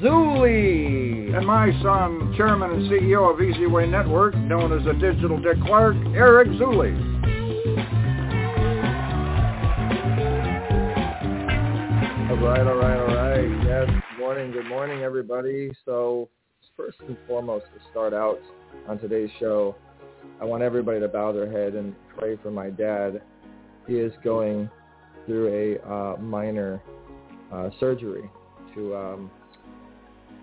Zuley. And my son, chairman and CEO of Easy Way Network, known as the Digital Dick Clark, Eric Zuley. All right, all right, all right. Yes, good morning, good morning, everybody. So first and foremost, to start out on today's show, I want everybody to bow their head and pray for my dad. He is going through a uh, minor uh, surgery to um,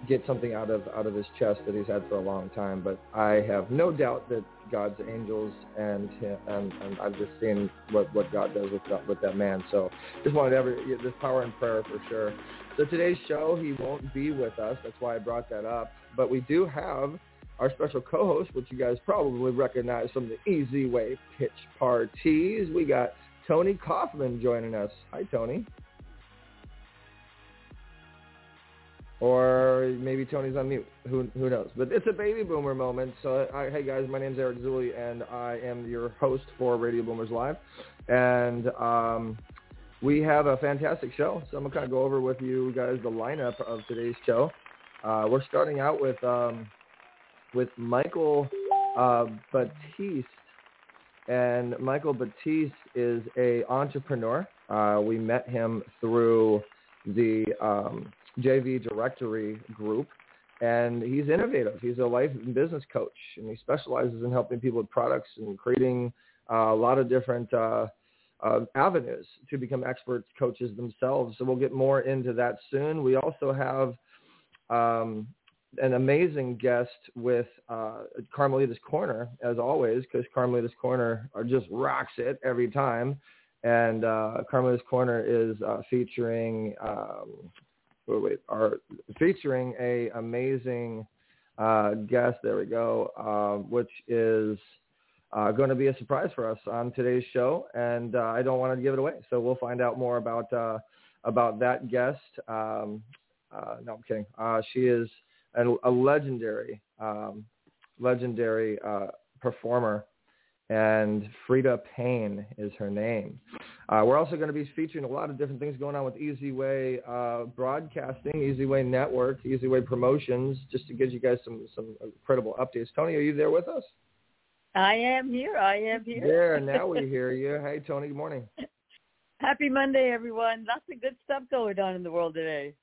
get something out of out of his chest that he's had for a long time. But I have no doubt that God's angels and and, and I've just seen what what God does with that, with that man. So just wanted every this power in prayer for sure. So today's show, he won't be with us. That's why I brought that up. But we do have our special co-host, which you guys probably recognize from the Easy Way Pitch Parties. We got Tony Kaufman joining us. Hi, Tony. Or maybe Tony's on mute. Who who knows? But it's a baby boomer moment. So, I, hey guys, my name's Eric Zuley, and I am your host for Radio Boomers Live. And um, we have a fantastic show. So I'm gonna kind of go over with you guys the lineup of today's show. Uh, we're starting out with um, with Michael uh, Baptiste, and Michael Baptiste is a entrepreneur. Uh, we met him through the um, JV Directory group, and he's innovative. He's a life and business coach, and he specializes in helping people with products and creating uh, a lot of different uh, uh, avenues to become experts coaches themselves. So we'll get more into that soon. We also have um, an amazing guest with uh, Carmelita's Corner, as always, because Carmelita's Corner just rocks it every time. And uh, Carmelita's Corner is uh, featuring, um, are featuring a amazing uh, guest. There we go, uh, which is uh, going to be a surprise for us on today's show, and uh, I don't want to give it away. So we'll find out more about uh, about that guest. Um, uh, no, I'm kidding. She is a, a legendary, um, legendary performer, and Freda Payne is her name. Uh, we're also going to be featuring a lot of different things going on with Easy Way uh, Broadcasting, Easy Way Network, Easy Way Promotions, just to give you guys some some incredible updates. Tony, are you there with us? I am here. I am here. There, now we hear you. Hey, Tony. Good morning. Happy Monday, everyone. Lots of good stuff going on in the world today.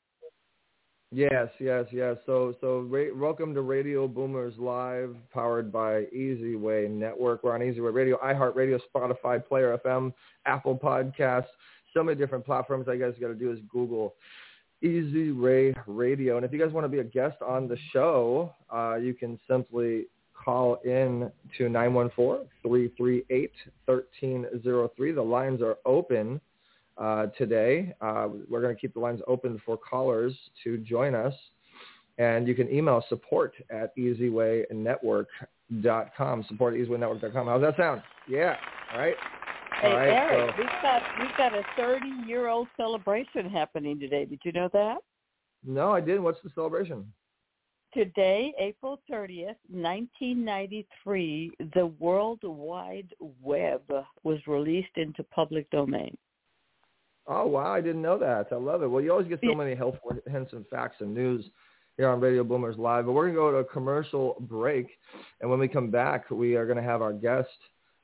Yes, yes, yes. So, so ra- welcome to Radio Boomers Live, powered by Easy Way Network. We're on Easy Way Radio, iHeartRadio, Spotify, Player FM, Apple Podcasts, so many different platforms. All you guys got to do is Google Easy Way Radio. And if you guys want to be a guest on the show, uh, you can simply call in to 914-338-1303. The lines are open uh, today. Uh, we're going to keep the lines open for callers to join us. And you can email support at easywaynetwork.com, support at easywaynetwork.com. How's that sound? Yeah. All right. Hey, All right, Eric, so- we've got we've got a 30 year old celebration happening today. Did you know that? No, I didn't. What's the celebration? Today, April 30th, 1993, the World Wide Web was released into public domain. Oh, wow. I didn't know that. I love it. Well, you always get so many helpful hints and facts and news here on Radio Boomers Live. But we're going to go to a commercial break. And when we come back, we are going to have our guest,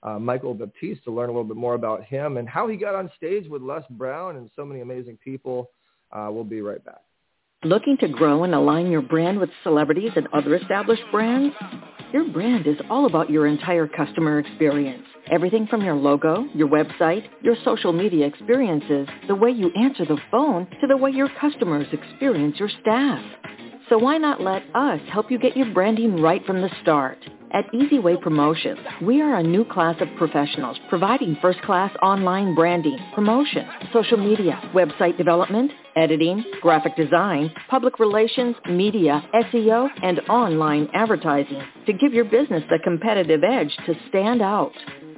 uh, Michael Baptiste, to learn a little bit more about him and how he got on stage with Les Brown and so many amazing people. Uh, we'll be right back. Looking to grow and align your brand with celebrities and other established brands? Your brand is all about your entire customer experience. Everything from your logo, your website, your social media experiences, the way you answer the phone, to the way your customers experience your staff. So why not let us help you get your branding right from the start? At Easyway Promotions, we are a new class of professionals providing first-class online branding, promotion, social media, website development, editing, graphic design, public relations, media, SEO, and online advertising to give your business the competitive edge to stand out.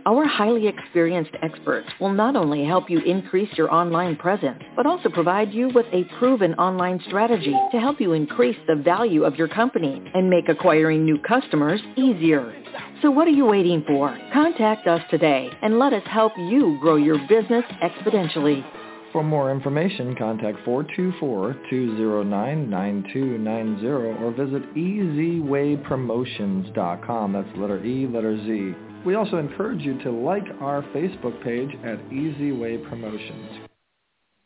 Our highly experienced experts will not only help you increase your online presence, but also provide you with a proven online strategy to help you increase the value of your company and make acquiring new customers easier. So what are you waiting for? Contact us today and let us help you grow your business exponentially. For more information, contact 424-209-9290 or visit easywaypromotions.com. That's letter E, letter Z. We also encourage you to like our Facebook page at Easy Promotions.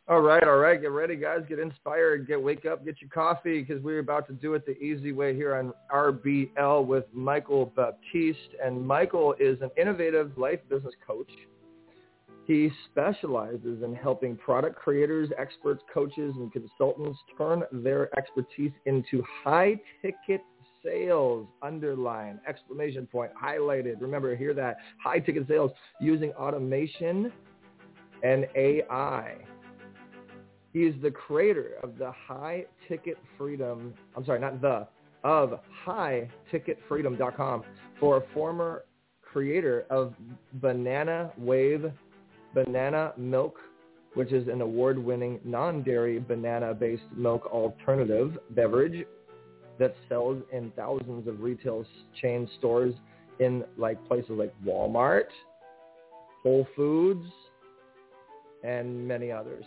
All right, all right. Get ready, guys. Get inspired. Get wake up. Get your coffee because we're about to do it the easy way here on RBL with Michael Baptiste. And Michael is an innovative life business coach. He specializes in helping product creators, experts, coaches, and consultants turn their expertise into high-ticket sales, underline, exclamation point, highlighted. Remember, hear that. High ticket sales using automation and AI. He is the creator of the High Ticket Freedom. I'm sorry, not the, of highticketfreedom.com for a former creator of Banana Wave Banana Milk, which is an award-winning non-dairy banana-based milk alternative beverage that sells in thousands of retail chain stores in like places like Walmart, Whole Foods, and many others.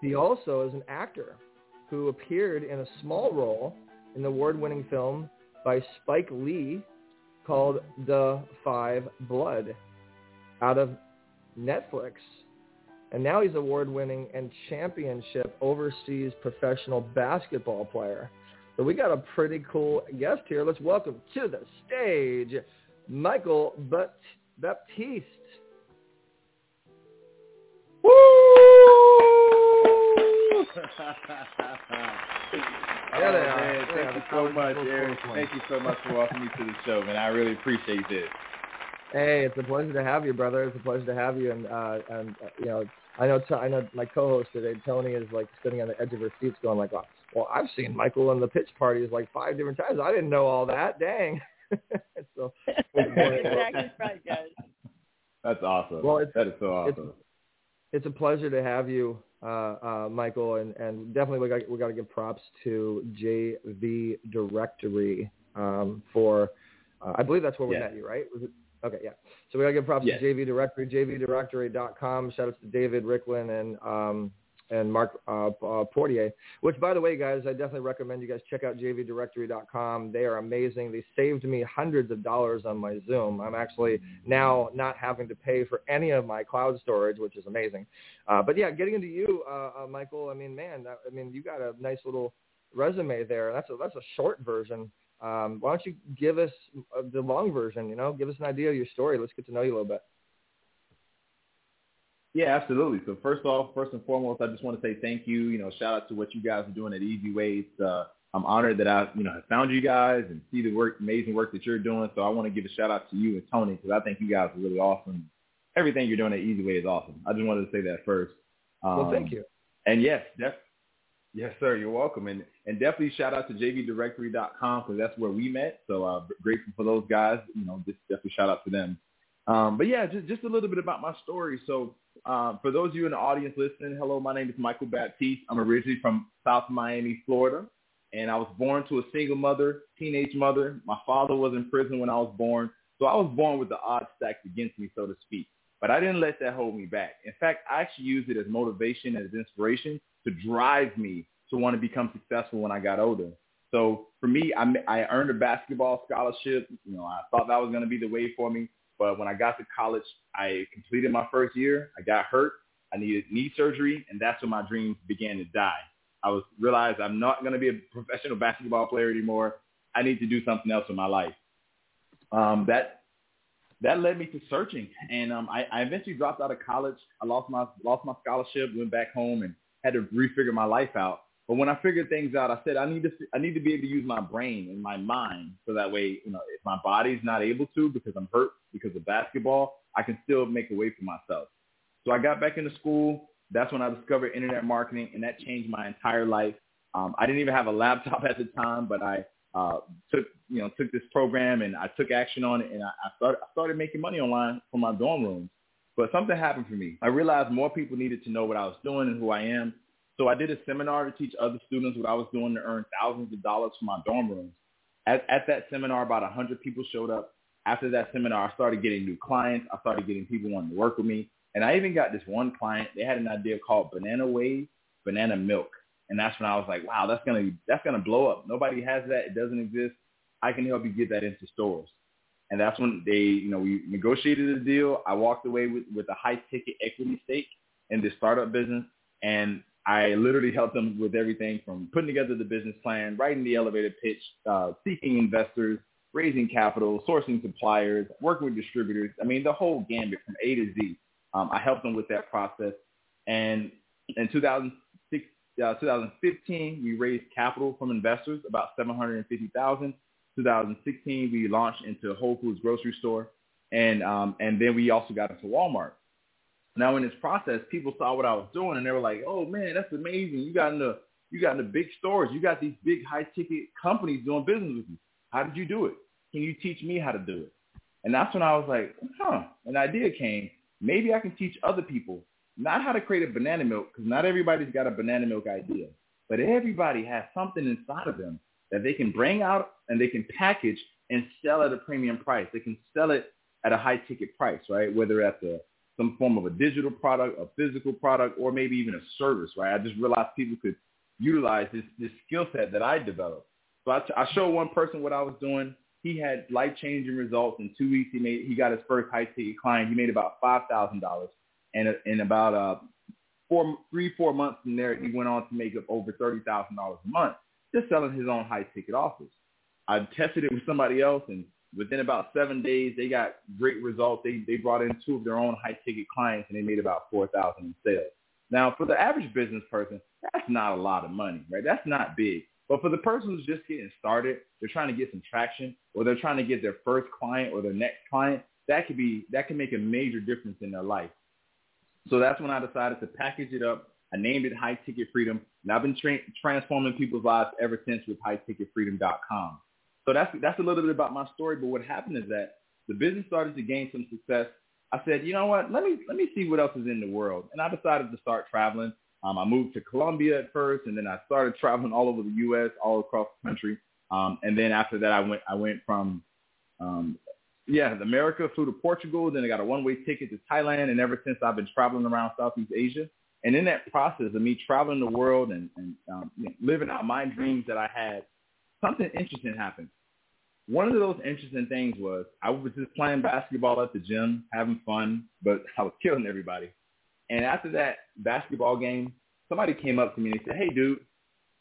He also is an actor who appeared in a small role in the award-winning film by Spike Lee called The Five Blood out of Netflix. And now he's award-winning and championship overseas professional basketball player. So we got a pretty cool guest here. Let's welcome to the stage Michael Baptiste. Woo! Yeah, they oh, man, Yeah, thank you so much, Eric. Thank you so much for welcoming me to the show, man. I really appreciate this. Hey, it's a pleasure to have you, brother. It's a pleasure to have you. And uh, and uh, you know, I know I know my co-host today, Tony, is like sitting on the edge of her seats, going like, "Well, well I've seen Michael in the pitch parties like five different times. I didn't know all that. Dang." so exactly right, guys. That's awesome. Well, it's- that is so awesome. it's a pleasure to have you, uh, uh, Michael, and, and definitely we got we got to give props to JV Directory um, for uh, I believe that's where we Yes. met you, right? Was it? Okay, yeah. So we got to give props Yes. to JV Directory, JVDirectory.com. Shout out to David Ricklin and um, and Mark uh, uh, Portier. Which, by the way, guys, I definitely recommend you guys check out JVDirectory.com. They are amazing. They saved me hundreds of dollars on my Zoom. I'm actually now not having to pay for any of my cloud storage, which is amazing. Uh, but yeah, getting into you, uh, uh, Michael. I mean, man, that, I mean, you got a nice little resume there. That's a that's a short version. Um, why don't you give us uh, the long version? You know, give us an idea of your story. Let's get to know you a little bit. Yeah, absolutely. So first off, first and foremost, I just want to say thank you. You know, shout out to what you guys are doing at Easy Ways. Uh, I'm honored that I, you know, have found you guys and see the work, amazing work that you're doing. So I want to give a shout out to you and Tony because I think you guys are really awesome. Everything you're doing at Easy Way is awesome. I just wanted to say that first. Um, well, thank you. And yes, def- yes, sir. You're welcome. And and definitely shout out to jvdirectory.com because that's where we met. So uh, grateful for those guys. You know, just definitely shout out to them. Um, but yeah, just just a little bit about my story. So um, for those of you in the audience listening, hello, my name is Michael Baptiste. I'm originally from South Miami, Florida, and I was born to a single mother, teenage mother. My father was in prison when I was born, so I was born with the odds stacked against me, so to speak. But I didn't let that hold me back. In fact, I actually used it as motivation, as inspiration to drive me to want to become successful when I got older. So for me, I, I earned a basketball scholarship. You know, I thought that was going to be the way for me. But when I got to college, I completed my first year. I got hurt. I needed knee surgery, and that's when my dreams began to die. I was realized I'm not going to be a professional basketball player anymore. I need to do something else in my life. Um, that that led me to searching, and um, I, I eventually dropped out of college. I lost my lost my scholarship, went back home, and had to refigure my life out. But when I figured things out, I said I need to I need to be able to use my brain and my mind so that way, you know, if my body's not able to because I'm hurt because of basketball, I can still make a way for myself. So I got back into school, That's when I discovered internet marketing, and that changed my entire life. Um, I didn't even have a laptop at the time, but I uh, took you know took this program and I took action on it, and I, I started I started making money online from my dorm rooms. But something happened for me. I realized more people needed to know what I was doing and who I am. So I did a seminar to teach other students what I was doing to earn thousands of dollars from my dorm rooms. At, at that seminar, about 100 people showed up. After that seminar, I started getting new clients. I started getting people wanting to work with me. And I even got this one client. They had an idea called Banana Wave Banana Milk. And that's when I was like, wow, that's gonna that's gonna blow up. Nobody has that. It doesn't exist. I can help you get that into stores. And that's when they, you know, we negotiated a deal. I walked away with, with a high ticket equity stake in this startup business. And I literally helped them with everything from putting together the business plan, writing the elevator pitch, uh, seeking investors, raising capital, sourcing suppliers, working with distributors. I mean, the whole gambit from A to Z. Um, I helped them with that process. And in 2006, uh, 2015, we raised capital from investors, about 750,000. 2016, we launched into Whole Foods grocery store, and um, and then we also got into Walmart. Now in this process, people saw what I was doing and they were like, "Oh man, that's amazing! You got in the you got in the big stores. You got these big high ticket companies doing business with you. How did you do it? Can you teach me how to do it?" And that's when I was like, "Huh." An idea came. Maybe I can teach other people not how to create a banana milk because not everybody's got a banana milk idea, but everybody has something inside of them that they can bring out and they can package and sell at a premium price. They can sell it at a high ticket price, right? Whether at the some form of a digital product, a physical product, or maybe even a service, right? I just realized people could utilize this, this skill set that I developed. So I, I showed one person what I was doing. He had life-changing results. In two weeks, he made he got his first high-ticket client. He made about five thousand dollars, and in about uh, four, three, four months from there, he went on to make up over thirty thousand dollars a month just selling his own high-ticket offers. I tested it with somebody else, and within about seven days, they got great results. They they brought in two of their own high ticket clients and they made about four thousand in sales. Now, for the average business person, that's not a lot of money, right? That's not big. But for the person who's just getting started, they're trying to get some traction, or they're trying to get their first client or their next client. That could be that can make a major difference in their life. So that's when I decided to package it up. I named it High Ticket Freedom, and I've been tra- transforming people's lives ever since with HighTicketFreedom.com. So that's that's a little bit about my story. But what happened is that the business started to gain some success. I said, you know what? Let me let me see what else is in the world, and I decided to start traveling. Um, I moved to Colombia at first, and then I started traveling all over the U.S., all across the country. Um, and then after that, I went I went from um, yeah, America, flew to Portugal. Then I got a one-way ticket to Thailand, and ever since I've been traveling around Southeast Asia. And in that process of me traveling the world and, and um, living out my dreams that I had, something interesting happened one of those interesting things was I was just playing basketball at the gym, having fun, but I was killing everybody. And after that basketball game, somebody came up to me and said, "Hey, dude,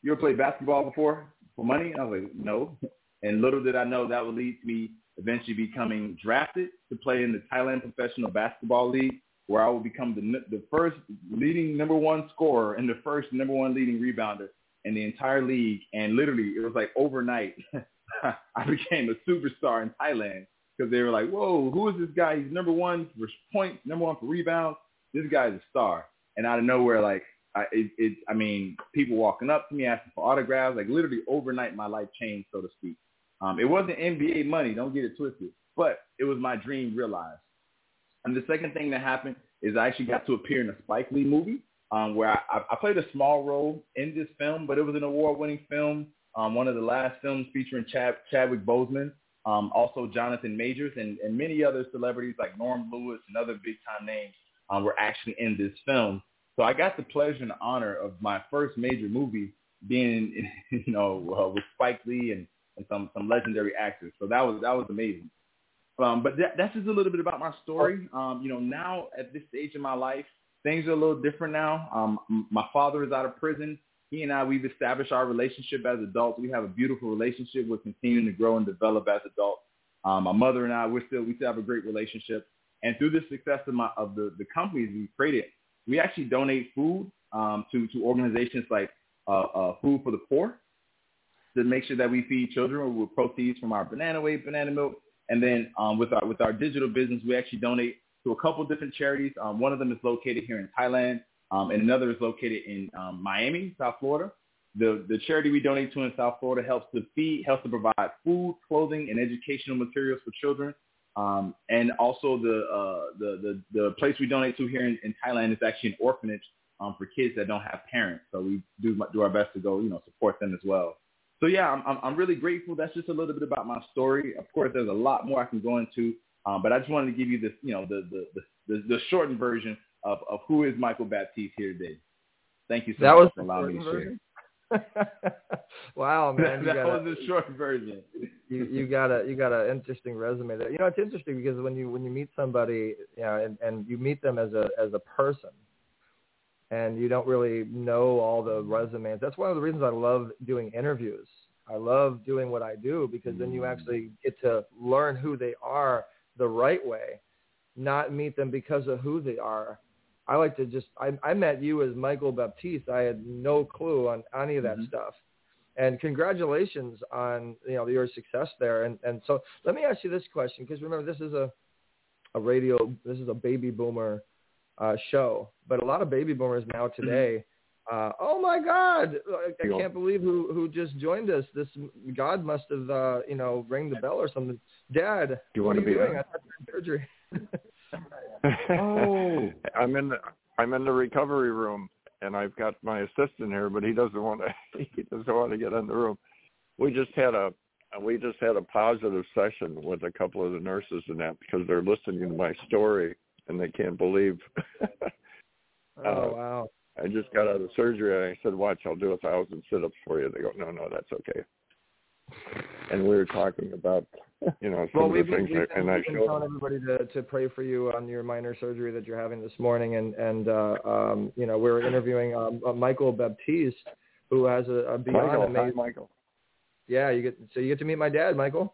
you ever played basketball before for money?" I was like, "No." And little did I know that would lead to me eventually becoming drafted to play in the Thailand Professional Basketball League, where I would become the the first leading number one scorer and the first number one leading rebounder in the entire league. And literally, it was like overnight. I became a superstar in Thailand because they were like, whoa, who is this guy? He's number one for points, number one for rebounds. This guy's a star. And out of nowhere, like, I, it, it, I mean, people walking up to me asking for autographs, like literally overnight, my life changed, so to speak. Um, it wasn't NBA money, don't get it twisted, but it was my dream realized. And the second thing that happened is I actually got to appear in a Spike Lee movie um, where I, I played a small role in this film, but it was an award-winning film um, one of the last films featuring Chad, Chadwick Boseman, um, also Jonathan Majors, and, and many other celebrities like Norm Lewis and other big-time names um, were actually in this film. So I got the pleasure and honor of my first major movie being, you know, uh, with Spike Lee and, and some some legendary actors. So that was that was amazing. Um, but that, that's just a little bit about my story. Um, you know, now at this stage in my life, things are a little different now. Um, my father is out of prison he and I, we've established our relationship as adults. We have a beautiful relationship. We're continuing to grow and develop as adults. Um, my mother and I, we're still, we still have a great relationship. And through the success of, my, of the, the companies we've created, we actually donate food um, to, to organizations like uh, uh, Food for the Poor to make sure that we feed children with proceeds from our banana wave, banana milk. And then um, with our with our digital business, we actually donate to a couple different charities. Um, one of them is located here in Thailand. Um, and another is located in um, Miami, South Florida. The the charity we donate to in South Florida helps to feed, helps to provide food, clothing, and educational materials for children. Um, and also the, uh, the the the place we donate to here in, in Thailand is actually an orphanage um, for kids that don't have parents. So we do do our best to go, you know, support them as well. So yeah, I'm I'm, really grateful. That's just a little bit about my story. Of course, there's a lot more I can go into, um, but I just wanted to give you this, you know, the the, the, the shortened version of, of who is Michael Baptiste here today. Thank you so that much for allowing me to share. wow, man! that got was a short version. you you got a you got an interesting resume there. You know, it's interesting because when you when you meet somebody, you know, and, and you meet them as a as a person, and you don't really know all the resumes. That's one of the reasons I love doing interviews. I love doing what I do because then you mm. actually get to learn who they are the right way, not meet them because of who they are. I like to just I, I met you as Michael Baptiste. I had no clue on any of that Mhm. stuff. And congratulations on you know your success there. And and so let me ask you this question because remember this is a a radio this is a baby boomer uh, show, but a lot of baby boomers now today. Uh, oh my God! I, I can't believe who who just joined us. This God must have uh, you know rang the bell or something. Dad, you wanna be doing? I had surgery. Oh. I'm in the I'm in the recovery room and I've got my assistant here, but he doesn't want to he doesn't want to get in the room. We just had a we just had a positive session with a couple of the nurses and that because they're listening to my story and they can't believe oh Uh, wow! I just got out of surgery and I said, Watch, I'll do a thousand sit ups for you. They go, No, no, that's okay. And we were talking about you know, some Well, of we've the been, things we've that, and I we've been telling everybody to, to pray for you on your minor surgery that you're having this morning, and and uh, um, you know we're interviewing um, uh, Michael Baptiste, who has a, a beyond Michael, hi, amazing. Michael. Yeah, you get so you get to meet my dad, Michael.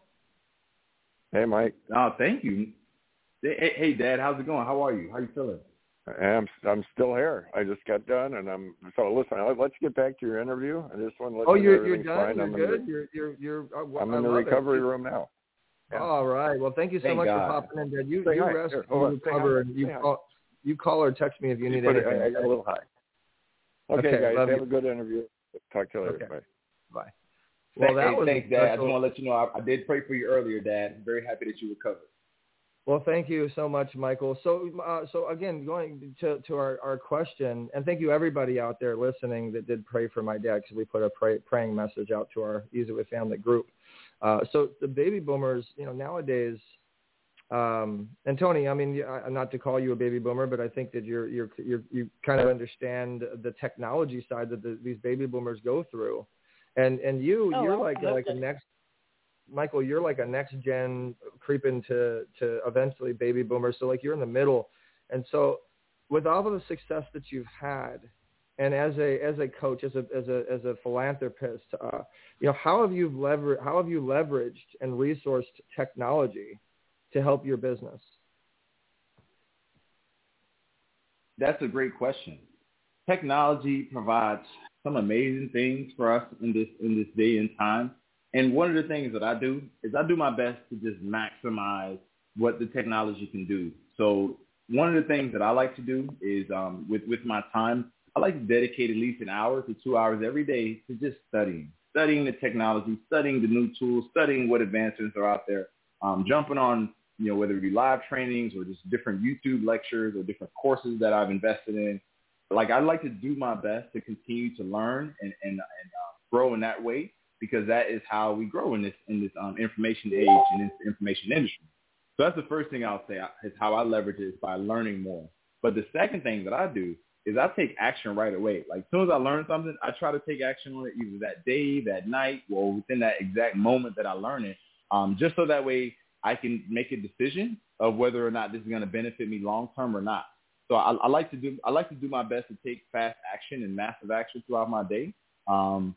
Hey Mike. Oh, thank you. Hey, hey, hey, Dad, how's it going? How are you? How you feeling? I'm I'm still here. I just got done, and I'm so listen. Let's get back to your interview. I just want to let Oh, you know you're you're done. fine. You're I'm good. In You're you're you're. Uh, the, well, I'm I in the recovery it. room now. Yeah. All right. Well, thank you so Thank much God. for popping in, Dad. You Say you hi. rest, Here, you recover, and you call you call or text me if you need anything. I, I got a little high. Okay, Okay, guys, have you. a good interview. Talk to you later. Okay. Bye. Bye. Well, Thank- that hey, was thanks, Dad. I just want to let you know I, I did pray for you earlier, Dad. I'm very happy that you recovered. Well, thank you so much, Michael. So, uh, so again, going to, to our, our question, and thank you everybody out there listening that did pray for my dad because we put a pray, praying message out to our Easy Way Family group. Uh, so the baby boomers, you know, nowadays, um, and Tony, I mean, I- not to call you a baby boomer, but I think that you're, you're, you're you kind of understand the technology side that the, these baby boomers go through, and and you, Oh, you're like like a next Michael, you're like a next gen creeping to to eventually baby boomers. So like you're in the middle, and so with all of the success that you've had, and as a as a coach, as a as a as a philanthropist, uh, you know how have you lever how have you leveraged and resourced technology to help your business? That's a great question. Technology provides some amazing things for us in this in this day and time. And one of the things that I do is I do my best to just maximize what the technology can do. So one of the things that I like to do is um, with with my time, I like to dedicate at least an hour to two hours every day to just studying, studying the technology, studying the new tools, studying what advancements are out there, um, jumping on you know whether it be live trainings or just different YouTube lectures or different courses that I've invested in. Like I like to do my best to continue to learn and and, and uh, grow in that way because that is how we grow in this in this um, information age and this information industry. So that's the first thing I'll say is how I leverage it is by learning more. But the second thing that I do is I take action right away. Like as soon as I learn something, I try to take action on it either that day, that night, or within that exact moment that I learn it, um, just so that way I can make a decision of whether or not this is going to benefit me long term or not. So I, I like to do I like to do my best to take fast action and massive action throughout my day. Um,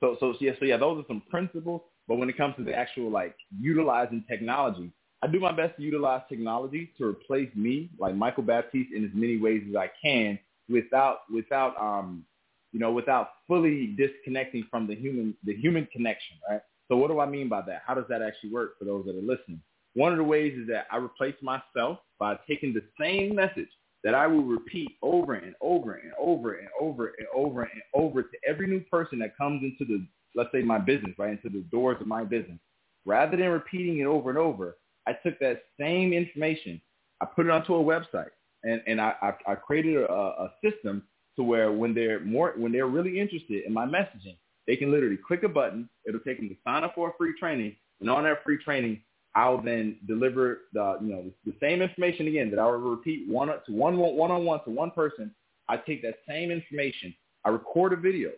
so so yeah so yeah those are some principles. But when it comes to the actual like utilizing technology, I do my best to utilize technology to replace me, like Michael Baptiste, in as many ways as I can, without without um you know without fully disconnecting from the human the human connection, right? So what do I mean by that? How does that actually work for those that are listening? One of the ways is that I replace myself by taking the same message that I will repeat over and over and over and over and over and over to every new person that comes into the, let's say my business, right, into the doors of my business. Rather than repeating it over and over, I took that same information, I put it onto a website, and, and I, I, I created a, a system to where when they're more, when they're really interested in my messaging, they can literally click a button. It'll take them to sign up for a free training, and on that free training, I'll then deliver the you know the same information again that I will repeat one to one one on one to one person. I take that same information, I record a video,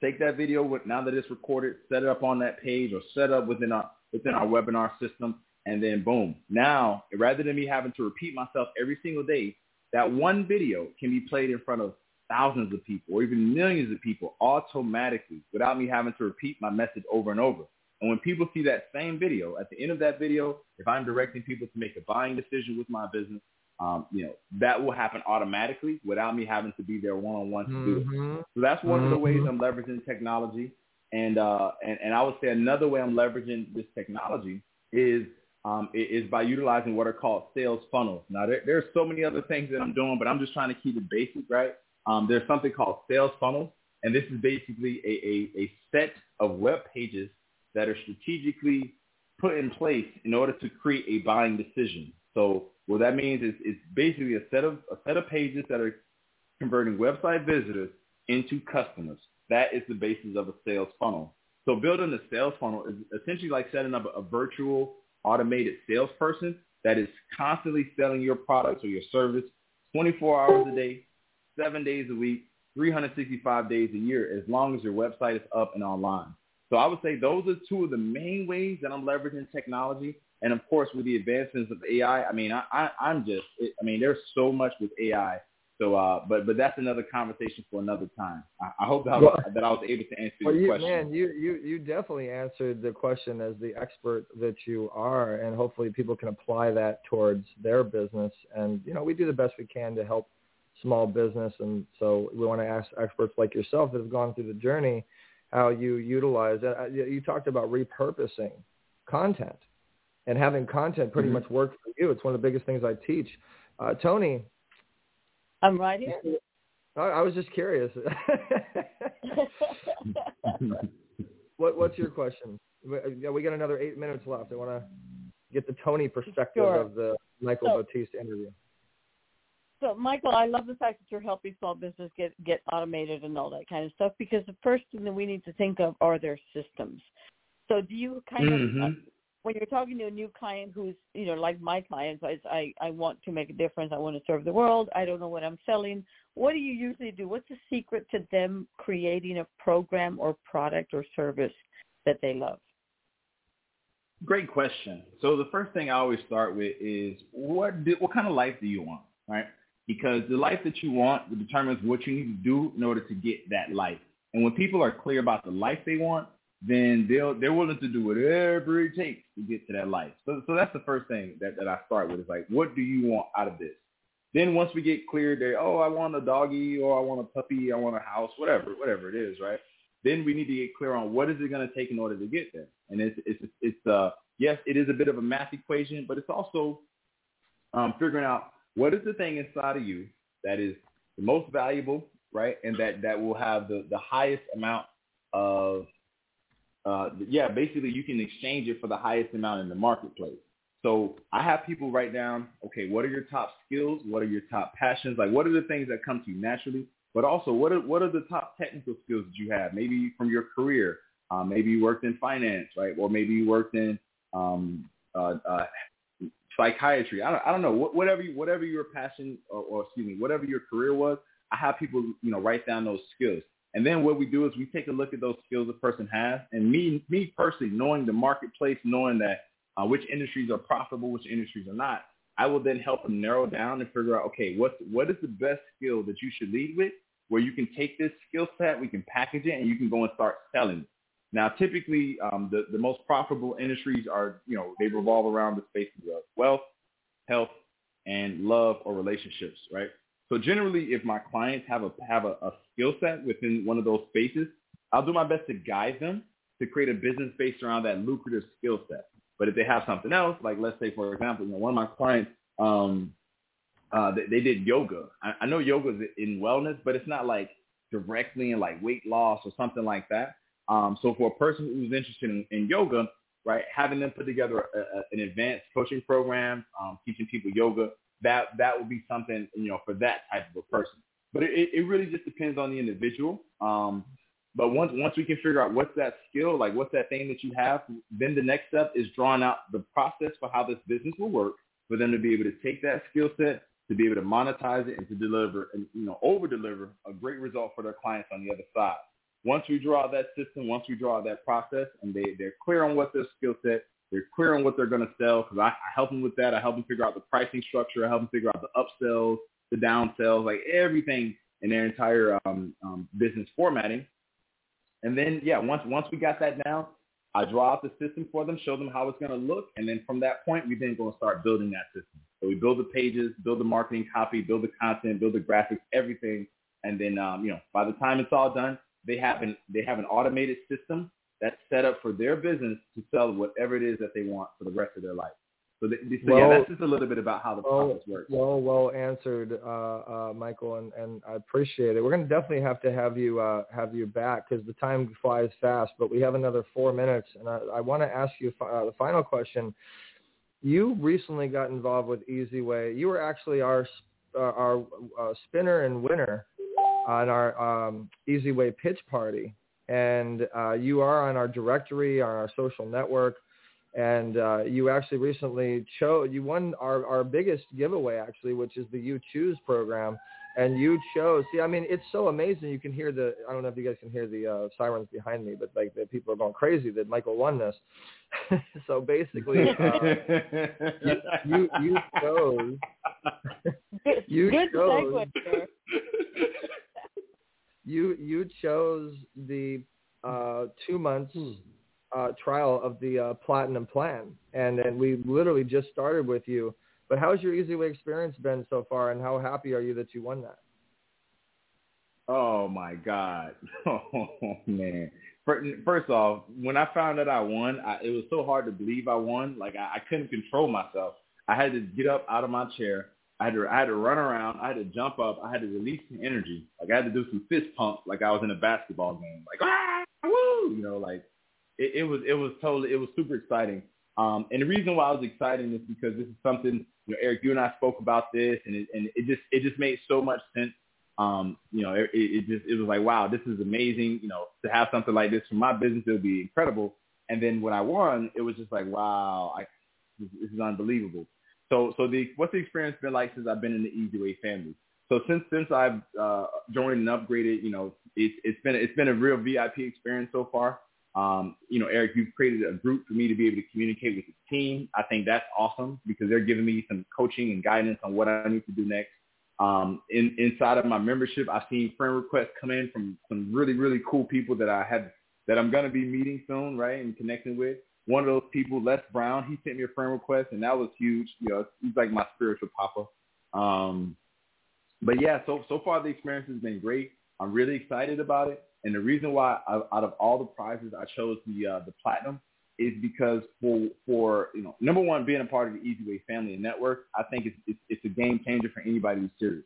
take that video now that it's recorded, set it up on that page or set up within our within our webinar system, and then boom. Now rather than me having to repeat myself every single day, that one video can be played in front of thousands of people or even millions of people automatically without me having to repeat my message over and over. And when people see that same video, at the end of that video, if I'm directing people to make a buying decision with my business, um, you know, that will happen automatically without me having to be there one-on-one to do it. Mm-hmm. So that's one of the ways Mhm. I'm leveraging technology. And, uh, and, and I would say another way I'm leveraging this technology is, um, is by utilizing what are called sales funnels. Now, there, are so many other things that I'm doing, but I'm just trying to keep it basic, right? Um, there's something called sales funnels, and this is basically a, a, a set of web pages that are strategically put in place in order to create a buying decision. So what that means is it's basically a set of a set of pages that are converting website visitors into customers. That is the basis of a sales funnel. So building a sales funnel is essentially like setting up a, a virtual automated salesperson that is constantly selling your products or your service 24 hours a day, seven days a week, 365 days a year, as long as your website is up and online. So I would say those are two of the main ways that I'm leveraging technology. And of course, with the advancements of AI, I mean, I, I, I'm just, I mean, there's so much with AI. So, uh, but but that's another conversation for another time. I, I hope that, I was, that I was able to answer Well, your you, question. man, you, you, you definitely answered the question as the expert that you are, and hopefully people can apply that towards their business. And you know, we do the best we can to help small business, and so we want to ask experts like yourself that have gone through the journey how you utilize. Uh, You talked about repurposing content and having content pretty Mhm. much work for you. It's one of the biggest things I teach. Uh, Tony, I'm right here. I, I was just curious. What What's your question? We, yeah, we got another eight minutes left. I want to get the Tony perspective Sure. of the Michael So- Baptiste interview. So, Michael, I love the fact that you're helping small business get get automated and all that kind of stuff because the first thing that we need to think of are their systems. So, do you kind of Mhm. When you're talking to a new client who's you know like my clients, I I, I want to make a difference. I want to serve the world. I don't know what I'm selling. What do you usually do? What's the secret to them creating a program or product or service that they love? Great question. So the first thing I always start with is what do, what kind of life do you want, right? Because the life that you want determines what you need to do in order to get that life. And when people are clear about the life they want, then they'll they're willing to do whatever it takes to get to that life. So so that's the first thing that, that I start with is like, what do you want out of this? Then once we get clear, they oh I want a doggy or I want a puppy, I want a house, whatever whatever it is, right? Then we need to get clear on what is it going to take in order to get there. And it's it's it's uh yes, it is a bit of a math equation, but it's also um, figuring out what is the thing inside of you that is the most valuable, right, and that that will have the the highest amount of uh, yeah, basically you can exchange it for the highest amount in the marketplace. So I have people write down, okay, what are your top skills? What are your top passions? Like what are the things that come to you naturally? But also what are, what are the top technical skills that you have? Maybe from your career. Um, maybe you worked in finance, right? Or maybe you worked in um, uh, uh, psychiatry. I don't, I don't know. Wh- Whatever, you, whatever your passion or, or excuse me, whatever your career was, I have people, you know, write down those skills. And then what we do is we take a look at those skills a person has. And me, me personally, knowing the marketplace, knowing that uh, which industries are profitable, which industries are not, I will then help them narrow down and figure out, okay, what's, what is the best skill that you should lead with where you can take this skill set, we can package it, and you can go and start selling. Now, typically, um, the, the most profitable industries are, you know, they revolve around the spaces of wealth, health, and love or relationships, right? So generally, if my clients have a have a, a skill set within one of those spaces, I'll do my best to guide them to create a business based around that lucrative skill set. But if they have something else, like let's say for example, you know, one of my clients, um, uh, they, they did yoga. I, I know yoga is in wellness, but it's not like directly in like weight loss or something like that. Um, so for a person who's interested in, in yoga, right, having them put together a, a, an advanced coaching program, um, teaching people yoga, that that would be something you know for that type of a person. But it, it really just depends on the individual. Um, but once once we can figure out what's that skill, like what's that thing that you have, then the next step is drawing out the process for how this business will work for them to be able to take that skill set, to be able to monetize it, and to deliver, and you know, over deliver a great result for their clients on the other side. Once we draw that system, once we draw that process, and they they're clear on what their skill set, they're clear on what they're going to sell. Because I, I help them with that. I help them figure out the pricing structure. I help them figure out the upsells, the downsells, like everything in their entire um, um, business formatting. And then, yeah, once once we got that down, I draw out the system for them, show them how it's going to look, and then from that point, we then going to start building that system. So we build the pages, build the marketing copy, build the content, build the graphics, everything, and then um, you know by the time it's all done, they have an they have an automated system that's set up for their business to sell whatever it is that they want for the rest of their life. So, so well, yeah, that's just a little bit about how the well, process works. Well, well answered, uh, uh, Michael, and, and I appreciate it. We're going to definitely have to have you uh, have you back because the time flies fast. But we have another four minutes, and I, I want to ask you uh, the final question. You recently got involved with Easy Way. You were actually our uh, our uh, spinner and winner on our um, Easy Way pitch party, and uh, you are on our directory on our social network and uh, you actually recently chose you won our, our biggest giveaway actually which is the you choose program and you chose see i mean it's so amazing. You can hear the i don't know if you guys can hear the uh, sirens behind me but like the people are going crazy that michael won this. So basically uh, you, you, you chose you Good chose you you chose the uh, two months hmm uh, trial of the uh, platinum plan, and and we literally just started with you. But how's your Easy Way experience been so far, and how happy are you that you won that? Oh my God! Oh man! First off, when I found that I won, I, it was so hard to believe I won. Like I, I couldn't control myself. I had to get up out of my chair. I had to I had to run around. I had to jump up. I had to release some energy. Like I had to do some fist pumps, like I was in a basketball game. Like ah, woo! You know, like it, it was it was totally it was super exciting. Um, and the reason why I was excited is because this is something you know, Eric, you and I spoke about this, and it, and it just it just made so much sense. Um, you know, it, it just it was like, wow, this is amazing. You know, to have something like this for my business, it would be incredible. And then when I won, it was just like, wow, I, this, this is unbelievable. So, so the what's the experience been like since I've been in the Easy Way family? So since since I've uh, joined and upgraded, you know, it's it's been it's been a real VIP experience so far. Um, you know, Eric, you've created a group for me to be able to communicate with the team. I think that's awesome because they're giving me some coaching and guidance on what I need to do next. Um, in, inside of my membership, I've seen friend requests come in from some really, really cool people that I had that I'm going to be meeting soon, right, and connecting with. One of those people, Les Brown, he sent me a friend request, and that was huge. You know, he's like my spiritual papa. Um, but yeah, so so far the experience has been great. I'm really excited about it. And the reason why out of all the prizes I chose the uh, the platinum is because for for you know number one being a part of the Easy Way family and network, I think it's, it's it's a game changer for anybody who's serious.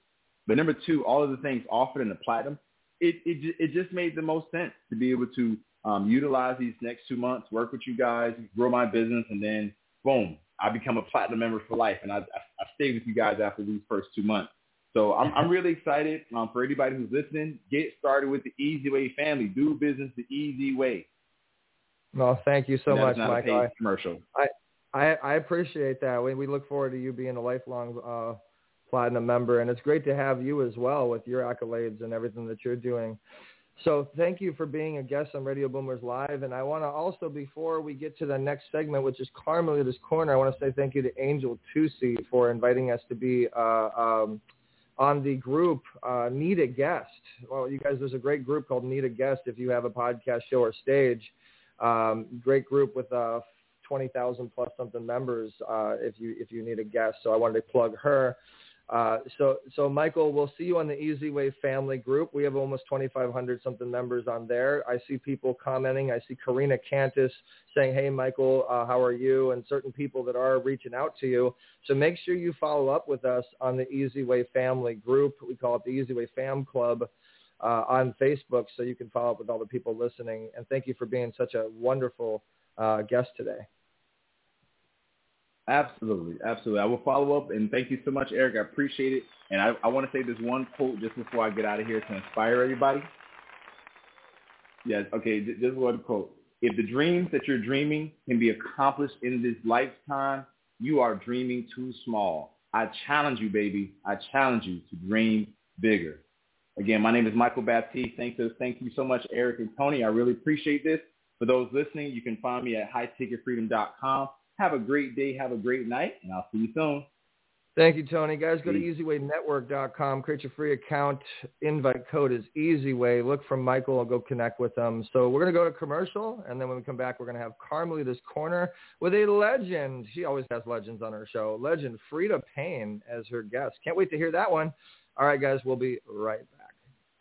But number two, all of the things offered in the platinum, it it it just made the most sense to be able to um, utilize these next two months, work with you guys, grow my business, and then boom, I become a platinum member for life, and I I, I stay with you guys after these first two months. So I'm, I'm really excited um, for anybody who's listening. Get started with the Easy Way family. Do business the easy way. Well, thank you so much, Michael. I, commercial. I, I, I appreciate that. We, we look forward to you being a lifelong uh, platinum member, and it's great to have you as well with your accolades and everything that you're doing. So thank you for being a guest on Radio Boomers Live. And I want to also, before we get to the next segment, which is Carmelita's Corner, I want to say thank you to Angel Tusi for inviting us to be uh, um, – on the group uh, Need a Guest. Well, you guys, there's a great group called Need a Guest if you have a podcast show or stage. Um, great group with uh, 20,000 plus something members uh, if you if you need a guest. So I wanted to plug her. Uh, so, so Michael, we'll see you on the Easy Way family group. We have almost 2,500 something members on there. I see people commenting. I see Karina Cantus saying, "Hey, Michael, uh, how are you?" And certain people that are reaching out to you. So make sure you follow up with us on the Easy Way family group. We call it the Easy Way Fam Club. Uh, on Facebook, so you can follow up with all the people listening. And thank you for being such a wonderful uh, guest today. Absolutely, absolutely. I will follow up and thank you so much, Eric. I appreciate it. And I, I want to say this one quote just before I get out of here to inspire everybody. Yes, okay, just one quote. If the dreams that you're dreaming can be accomplished in this lifetime, you are dreaming too small. I challenge you, baby. I challenge you to dream bigger. Again, my name is Michael Baptiste. Thank you, thank you so much, Eric and Tony. I really appreciate this. For those listening, you can find me at highticketfreedom.com. Have a great day. Have a great night, and I'll see you soon. Thank you, Tony. Guys, go to easywaynetwork.com. Create your free account. Invite code is EasyWay. Look for Michael I'll go connect with them. So we're going to go to commercial, and then when we come back, we're going to have Carmelita's Corner with a legend. She always has legends on her show. Legend Freda Payne as her guest. Can't wait to hear that one. All right, guys, we'll be right back.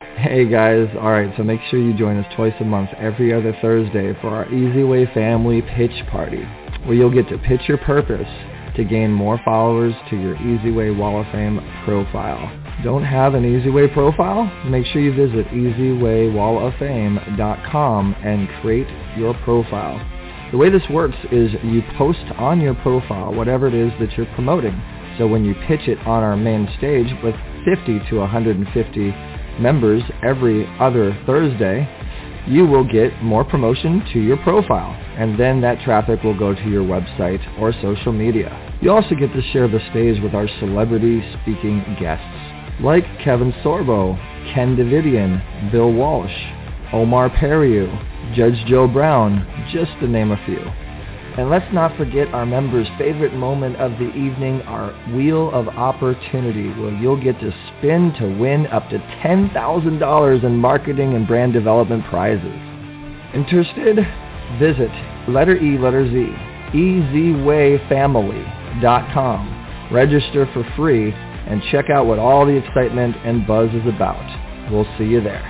Hey guys, all right, so make sure you join us twice a month, every other Thursday, for our Easy Way Family Pitch Party where you'll get to pitch your purpose to gain more followers to your Easy Way Wall of Fame profile. Don't have an Easy Way profile? Make sure you visit easywaywalloffame.com and create your profile. The way this works is you post on your profile whatever it is that you're promoting. So when you pitch it on our main stage with 50 to 150 members every other Thursday, you will get more promotion to your profile, and then that traffic will go to your website or social media. You also get to share the stage with our celebrity speaking guests, like Kevin Sorbo, Ken Davitian, Bill Walsh, Omar Periu, Judge Joe Brown, just to name a few. And let's not forget our members' favorite moment of the evening, our Wheel of Opportunity, where you'll get to spin to win up to $10,000 in marketing and brand development prizes. Interested? Visit letter E, letter Z, easywayfamily.com. Register for free and check out what all the excitement and buzz is about. We'll see you there.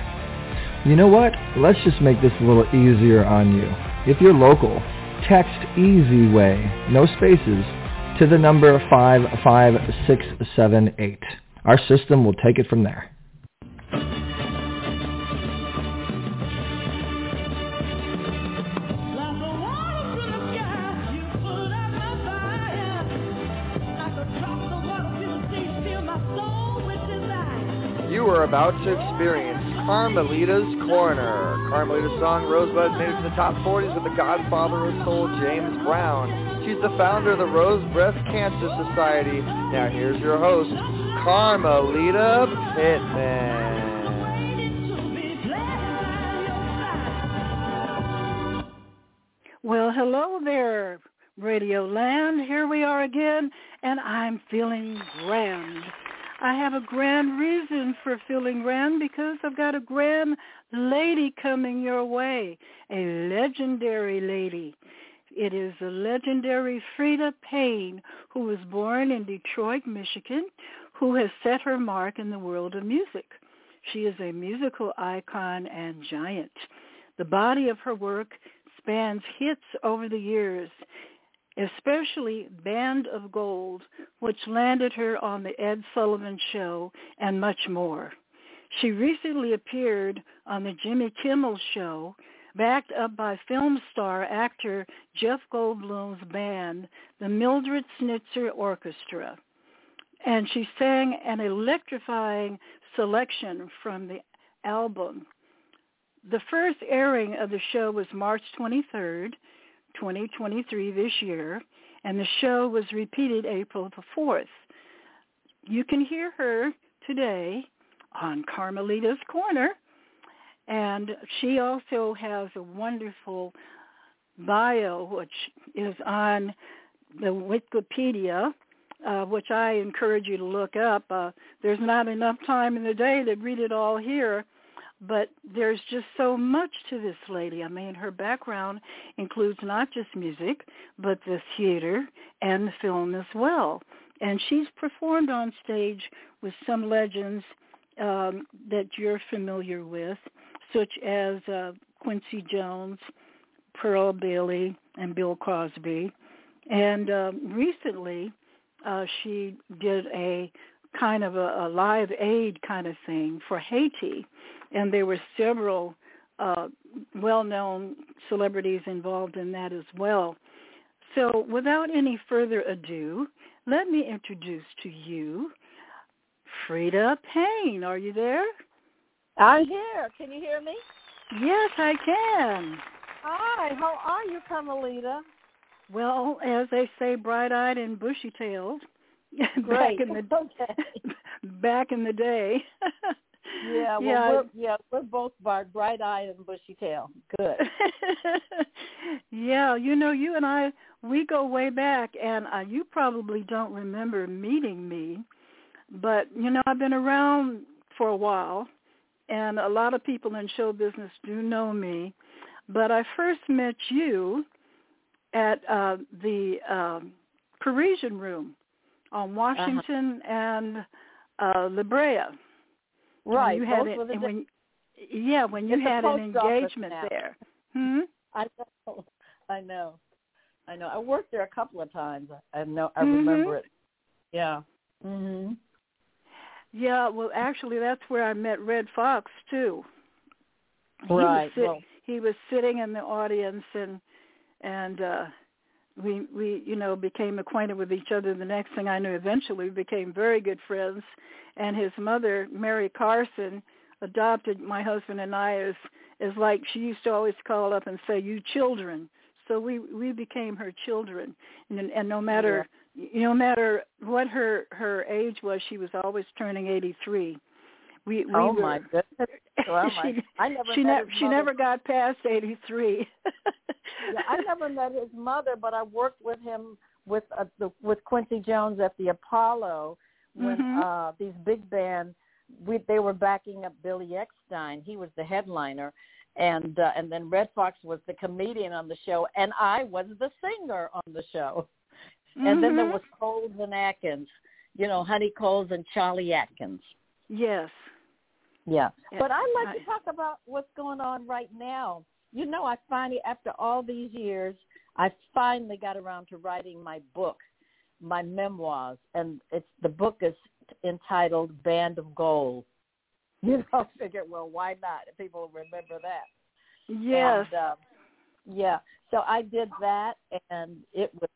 You know what? Let's just make this a little easier on you. If you're local, Text Easy Way, no spaces, to the number 55678. Our system will take it from there. You are about to experience Carmelita's Corner. Carmelita's song Rosebud made it to the top 40s with the godfather of soul, James Brown. She's the founder of the Rose Breast Cancer Society. Now here's your host, Carmelita Pittman. Well, hello there, Radio Land. Here we are again, and I'm feeling grand. I have a grand reason for feeling grand because I've got a grand lady coming your way, a legendary lady. It is the legendary Freda Payne, who was born in Detroit, Michigan, who has set her mark in the world of music. She is a musical icon and giant. The body of her work spans hits over the years, especially Band of Gold, which landed her on the Ed Sullivan Show, and much more. She recently appeared on the Jimmy Kimmel Show, backed up by film star actor Jeff Goldblum's band, the Mildred Snitzer Orchestra. And she sang an electrifying selection from the album. The first airing of the show was March 23rd, 2023 this year, and the show was repeated April the 4th. You can hear her today on Carmelita's Corner, and she also has a wonderful bio, which is on the Wikipedia, uh, which I encourage you to look up. Uh, there's not enough time in the day to read it all here, but there's just so much to this lady. I mean, her background includes not just music, but the theater and the film as well. and she's performed on stage with some legends um, that you're familiar with, such as uh, Quincy Jones, Pearl Bailey, and Bill Cosby. And um, recently, uh, she did a kind of a, a live aid kind of thing for Haiti, and there were several uh, well-known celebrities involved in that as well. So without any further ado, let me introduce to you Freda Payne. Are you there? I'm here. Can you hear me? Yes, I can. Hi, how are you, Carmelita? Well, as they say, bright-eyed and bushy-tailed. Great. back in the okay. back in the day. Yeah, well, yeah. We're, yeah, we're both bright-eyed and bushy tail. Good. yeah, you know, you and I, we go way back, and uh, you probably don't remember meeting me, but you know, I've been around for a while, and a lot of people in show business do know me. But I first met you at uh, the um, Parisian Room on Washington uh-huh. and uh, La Brea. Right. When you had it, and when, yeah, when you had an engagement there. Hmm. I know. I know. I know. I worked there a couple of times. I know. I mm-hmm. remember it. Yeah. Mhm. Yeah. Well, actually, that's where I met Redd Foxx too. Right. He was, sit- well, he was sitting in the audience and and uh we we you know became acquainted with each other. The next thing i knew eventually we became very good friends. And his mother mary carson adopted my husband and i as as like she used to always call up and say you children. So we we became her children. And and no matter yeah. no matter what her her age was she was always turning eighty three we, we oh were, my goodness! Well, she, I never she, ne- she never got past eighty three. yeah, I never met his mother, but I worked with him with uh, the, with Quincy Jones at the Apollo when mm-hmm. uh these big band we they were backing up Billy Eckstine. He was the headliner, and uh, and then Redd Foxx was the comedian on the show, and I was the singer on the show. Mm-hmm. And then there was Coles and Atkins, you know, Honey Coles and Charlie Atkins. Yes. Yeah. Yeah. But I'd like to talk about what's going on right now. You know, I finally, after all these years, I finally got around to writing my book, my memoirs, and it's the book is entitled Band of Gold. You know, I figured, well, why not? If people remember that. Yes. And, um, yeah. So I did that, and it was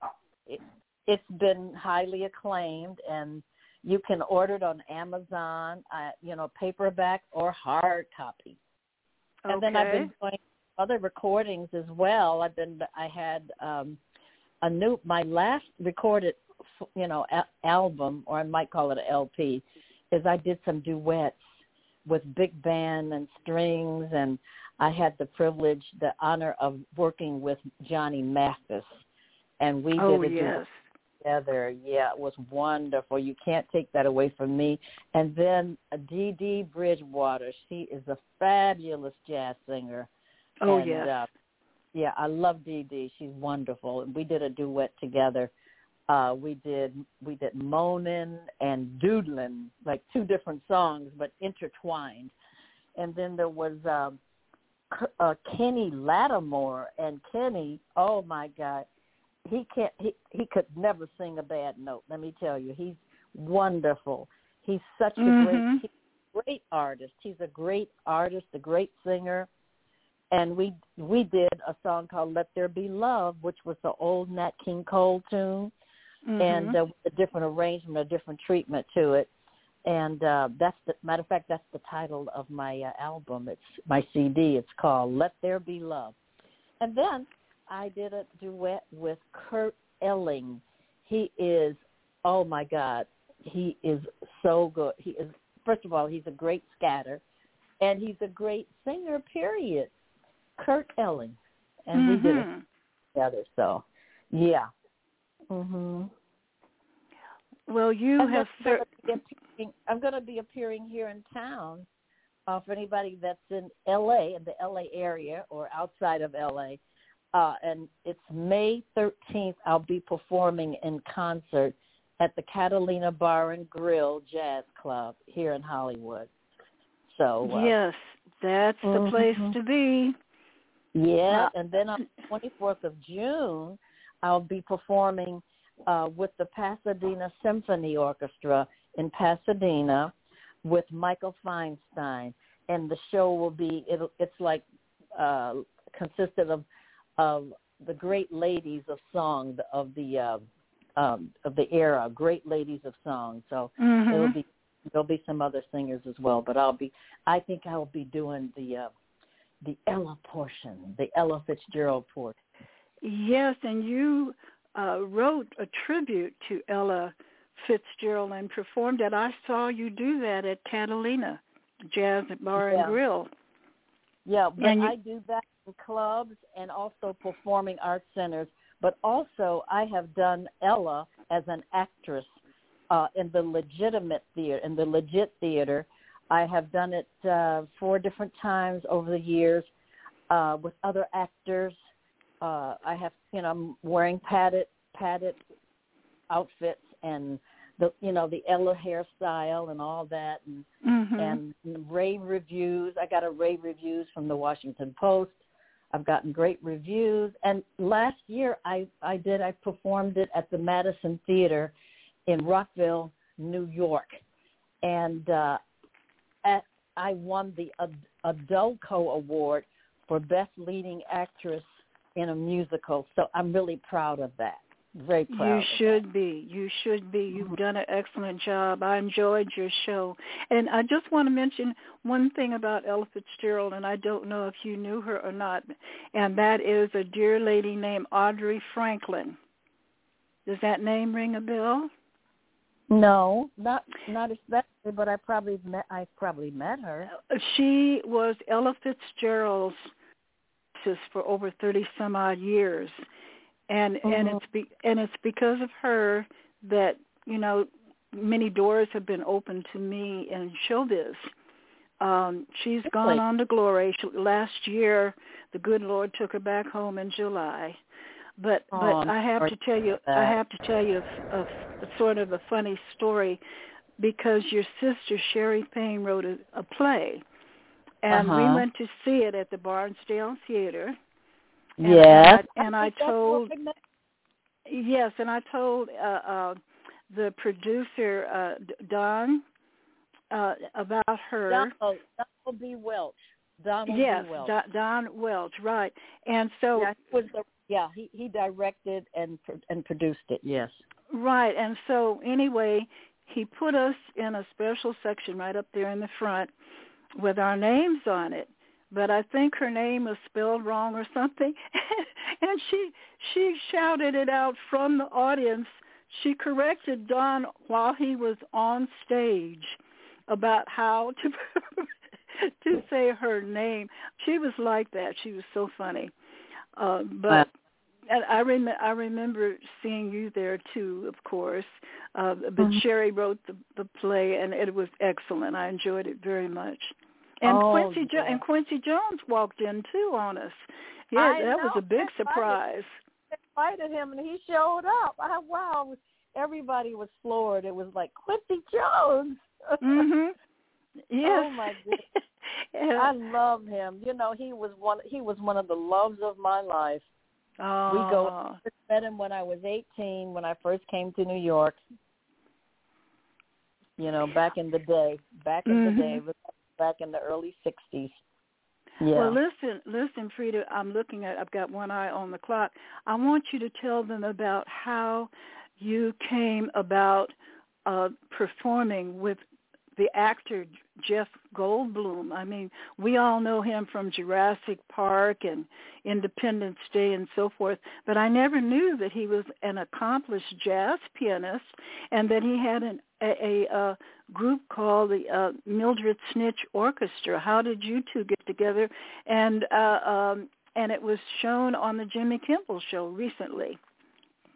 it, it's been highly acclaimed, and you can order it on Amazon, uh, you know, paperback or hard copy. Okay. And then I've been doing other recordings as well. I've been I had um a new my last recorded you know a- album or I might call it an LP is I did some duets with big band and strings and I had the privilege the honor of working with Johnny Mathis and we oh did a duet yes. Together. Yeah, it was wonderful. You can't take that away from me. And then Dee Dee Bridgewater, she is a fabulous jazz singer. Oh and, yes. Uh, yeah, I love Dee Dee. She's wonderful. And we did a duet together. Uh, we did we did moaning and doodling, like two different songs but intertwined. And then there was um, K- uh, Kenny Lattimore, and Kenny, oh my God, he can't he he could never sing a bad note let me tell you. He's wonderful. He's such a Mhm. great great artist. He's a great artist a great singer. And we we did a song called let there be love which was the old nat king cole tune. Mhm. and uh, with a different arrangement a different treatment to it. And uh that's the matter of fact that's the title of my uh, album. It's my cd it's called let there be love. And then I did a duet with Kurt Elling. He is, oh my God, he is so good. He is, first of all, he's a great scatter, and he's a great singer. Period. Kurt Elling, and we did it Mhm. together. So, yeah. Mhm. Well, you have I'm cer- gonna I'm going to be appearing here in town uh, for anybody that's in LA, in the LA area or outside of LA. Uh, and it's May 13th. I'll be performing in concert at the Catalina Bar and Grill Jazz Club here in Hollywood. So uh, yes, that's the Mhm. place to be. yeah, and then on the 24th of June, I'll be performing uh, with the Pasadena Symphony Orchestra in Pasadena with Michael Feinstein, and the show will be it'll, it's like uh, consisted of of the great ladies of song of the uh, um, of the era, great ladies of song. So Mhm. it'll be there'll be some other singers as well, but I'll be I think I'll be doing the uh, the Ella portion, the Ella Fitzgerald portion. Yes, and you uh, wrote a tribute to Ella Fitzgerald and performed it. I saw you do that at Catalina Jazz Bar Yeah. and Grill. Yeah, but And you- I do that clubs and also performing arts centers. But also, I have done Ella as an actress uh, in the legitimate theater, in the legit theater. I have done it uh, four different times over the years uh, with other actors. Uh, I have, you know, I'm wearing padded padded outfits and the, you know, the Ella hairstyle and all that, and Mhm. and rave reviews. I got a rave reviews from the Washington Post. I've gotten great reviews. And last year I I did I performed it at the Madison Theater in Rockville, New York. And uh at, I won the Ad- Adulco Award for Best Leading Actress in a Musical. So I'm really proud of that. Very proud. You should be. You should be. You've mm-hmm. done an excellent job. I enjoyed your show. And I just want to mention one thing about Ella Fitzgerald, and I don't know if you knew her or not, and that is a dear lady named Audrey Franklin. Does that name ring a bell? No, not not especially, but I probably met I probably met her. She was Ella Fitzgerald's sis for over 30 some odd years. And and Mhm. it's be, and it's because of her that, you know, many doors have been opened to me in showbiz. Um she's gone Really? on to glory. She, last year the good Lord took her back home in July. But Oh, but I'm have to tell you I have to tell you a, a, a sort of a funny story because your sister Sherry Payne wrote a, a play, and we Uh-huh. went to see it at the Barnsdall Theater. And, yes, and I, and I told what I met- yes, and I told uh, uh, the producer uh, Don uh, about her. Donald, Donald B. Welch. Donald yes, B. Welch. Don, Don Welch, right? And so yeah, he was the, yeah, he he directed and pro- and produced it. Yes. Right, and so anyway, he put us in a special section right up there in the front with our names on it. But I think her name was spelled wrong or something, and she she shouted it out from the audience. She corrected Don while he was on stage about how to to say her name. She was like that. She was so funny. Uh, but and I rem- I remember seeing you there too, of course. Uh, but Mhm. Sherry wrote the the play, and it was excellent. I enjoyed it very much. And Oh, Quincy jo- yeah. and Quincy Jones walked in too on us. Yeah, I that was a big right. surprise. invited him and he showed up. I, wow, everybody was floored. It was like Quincy Jones. Mhm. Yes. Oh my goodness. Yeah. I love him. You know, he was one. He was one of the loves of my life. oh. We go. I met him when I was 18, when I first came to New York. You know, back in the day. Back in Mhm. the day, but back in the early 60s. Yeah. Well, listen, listen, Freda. I'm looking at. I've got one eye on the clock. I want you to tell them about how you came about uh, performing with the actor Jeff Goldblum. I mean, we all know him from Jurassic Park and Independence Day and so forth, but I never knew that he was an accomplished jazz pianist and that he had an, a, a, uh group called the uh, Mildred Snitzer Orchestra. How did you two get together? And uh, um, and it was shown on the Jimmy Kimmel show recently.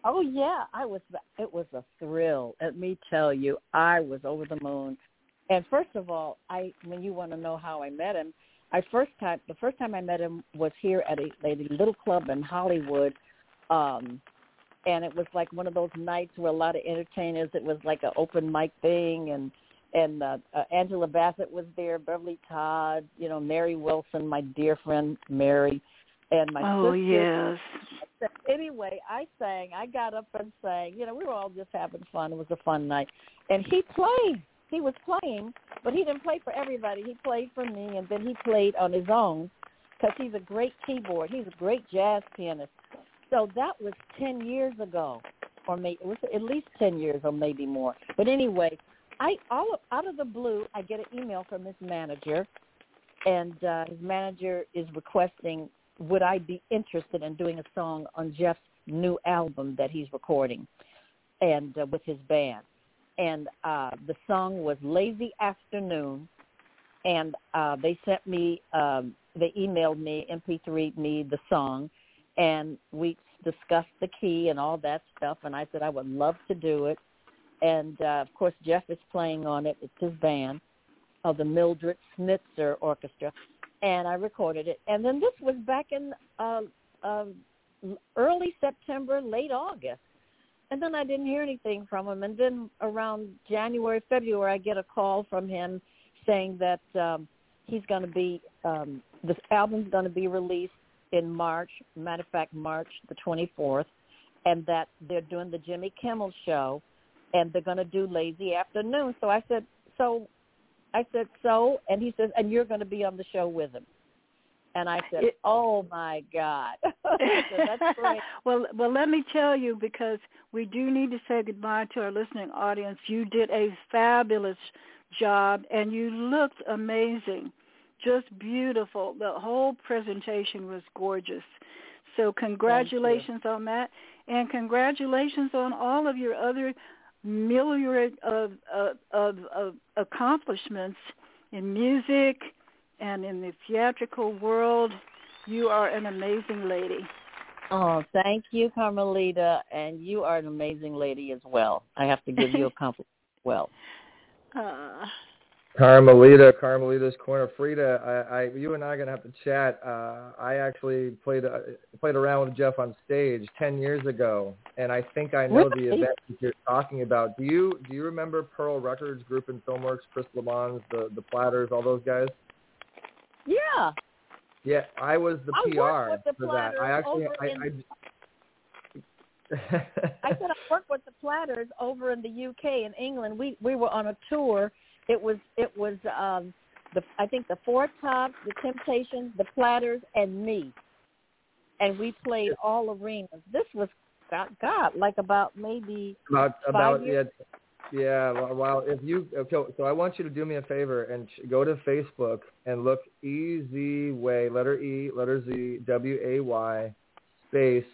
Oh yeah, I was. It was a thrill. Let me tell you, I was over the moon. And first of all, I when you want to know how I met him, I first time the first time I met him was here at a, a little club in Hollywood, um, and it was like one of those nights where a lot of entertainers. It was like an open mic thing, and and uh, uh, Angela Bassett was there, Beverly Todd, you know, Mary Wilson, my dear friend Mary, and my oh sister. yes. Anyway, I sang. I got up and sang. You know, we were all just having fun. It was a fun night, and he played. He was playing, but he didn't play for everybody. He played for me, and then he played on his own because he's a great keyboard. He's a great jazz pianist. So that was ten years ago, or maybe it was at least ten years, or maybe more. But anyway, I all out of the blue, I get an email from his manager, and uh, his manager is requesting would I be interested in doing a song on Jeff's new album that he's recording, and uh, with his band. And uh, the song was "Lazy Afternoon," and uh, they sent me, um, they emailed me, MP3 me the song, and we discussed the key and all that stuff. And I said I would love to do it and uh, of course Jeff is playing on it. It's his band of the Mildred Snitzer Orchestra, and I recorded it. And then this was back in uh, uh, early September, late August, and then I didn't hear anything from him. And then around January, February, I get a call from him saying that um, he's going to be um, this album's going to be released in March. Matter of fact, March the 24th, and that they're doing the Jimmy Kimmel show and they're going to do lazy afternoon. So I said, so I said, so, and he says, and you're going to be on the show with him. And I said, "Oh my God, that's great." well, well, let me tell you because we do need to say goodbye to our listening audience. You did a fabulous job, and you looked amazing, just beautiful. The whole presentation was gorgeous. So congratulations on that, and congratulations on all of your other myriad of, of, of, of accomplishments in music and in the theatrical world. You are an amazing lady. Oh, thank you, Carmelita, and you are an amazing lady as well. I have to give you a compliment well. Uh, Carmelita, Carmelita's corner. Freda, I, I, you and I are gonna have to chat. Uh, I actually played uh, played around with Jeff on stage ten years ago, and I think I know the event that you're talking about. Do you do you remember Pearl Records, Group and Filmworks, Chris LeMons, the the Platters, all those guys? Yeah. Yeah, I was the I PR the for that. I actually, I, in, I, I said I worked with the Platters over in the UK in England. We we were on a tour it was it was um the I think the Four Tops, the Temptations, the Platters, and me, and we played all arenas. This was God, God like about maybe about about yeah yeah. Well, if you okay, so I want you to do me a favor and go to Facebook and look Easy Way, letter E, letter Z, W A Y, space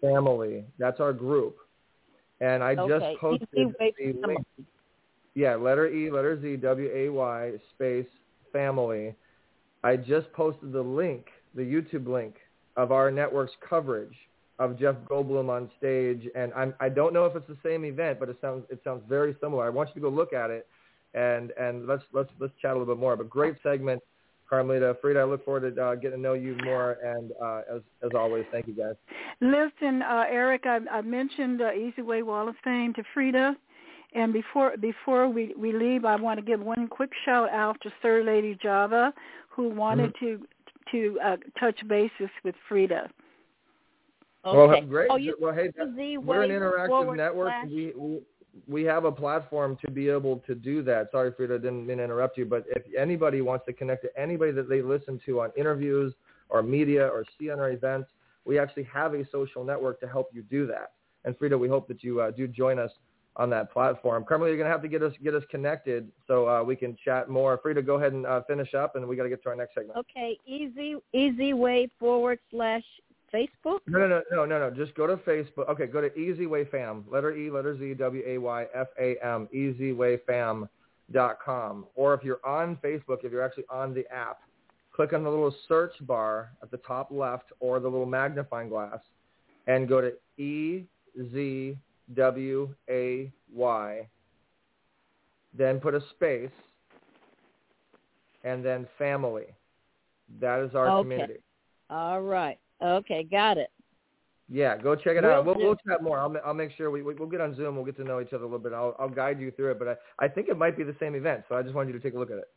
family. That's our group, and I okay. just posted Easy the link. Yeah, letter E, letter Z, W A Y, space family. I just posted the link, the YouTube link of our network's coverage of Jeff Goldblum on stage, and I'm, I don't know if it's the same event, but it sounds it sounds very similar. I want you to go look at it, and and let's let's let's chat a little bit more. But great segment, Carmelita, Freda. I look forward to uh, getting to know you more, and uh, as as always, thank you guys. Listen, uh, Eric, I, I mentioned uh, Easy Way Wall of Fame to Freda. And before before we, we leave, I want to give one quick shout out to Sir Lady Java, who wanted mm-hmm. to to uh, touch bases with Freda. Okay. Well, great. Oh, you well, hey, we're an interactive network. Slash. We, we we have a platform to be able to do that. Sorry, Freda, I didn't mean to interrupt you, but if anybody wants to connect to anybody that they listen to on interviews or media or see on our events, we actually have a social network to help you do that. And Freda, we hope that you uh, do join us on that platform. Carmelita, you're going to have to get us get us connected so uh, we can chat more. Freda, go ahead and uh, finish up, and we got to get to our next segment. Okay, easy easy way forward slash Facebook. No, no, no, no, no, no. Just go to Facebook. Okay, go to Easy Way Fam. Letter E, letter Z, W A Y F A M. EasyWayFam.com. Or if you're on Facebook, if you're actually on the app, click on the little search bar at the top left or the little magnifying glass, and go to E Z W A Y, then put a space, and then family. That is our okay. community. All right. Okay, got it. Yeah, go check it Will out. We'll, we'll chat more. I'll, I'll make sure we, we we'll get on Zoom. We'll get to know each other a little bit. I'll I'll guide you through it. But I, I think it might be the same event. So I just wanted you to take a look at it.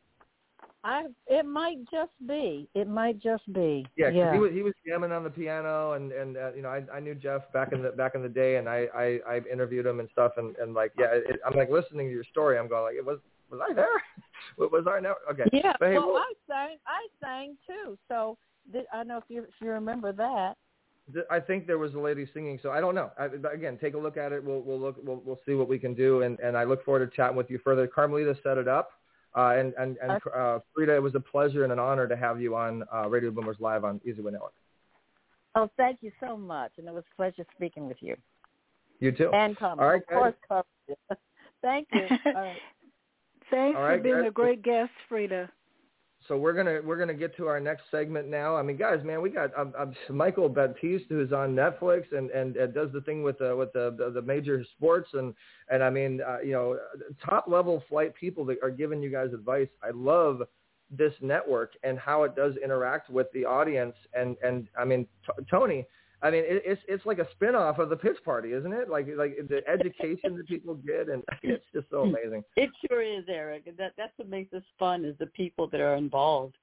I it might just be. It might just be. Yeah, 'cause yeah. he was he was jamming on the piano, and and uh, you know I I knew Jeff back in the back in the day, and I I, I interviewed him and stuff, and and like yeah, it, I'm like listening to your story. I'm going like it was was I there? Was I now? Okay. Yeah, But hey, well, we'll- I sang, I sang too. So I don't know if you if you remember that. I think there was a lady singing, so I don't know. I, again, take a look at it. We'll we'll look we'll we'll see what we can do, and and I look forward to chatting with you further. Carmelita set it up, uh, and and and uh, Freda, it was a pleasure and an honor to have you on uh, Radio Boomers Live on Easy Way Network. Oh, thank you so much, and it was a pleasure speaking with you. You too. And Carmen, All right, of course, Carmen. thank you. All right. Thanks All for being guys. a great guest, Freda. So we're gonna we're gonna get to our next segment now. I mean, guys, man, we got um, um, Michael Baptiste who's on Netflix and and uh, does the thing with the with the the, the major sports and and I mean, uh, you know, top level flight people that are giving you guys advice. I love this network and how it does interact with the audience. And and I mean, t- Tony, I mean, it, it's it's like a spin off of the pitch party, isn't it? Like like the education that people get, and it's just so amazing. It sure is, Eric. That that's what makes this fun is the people that are involved.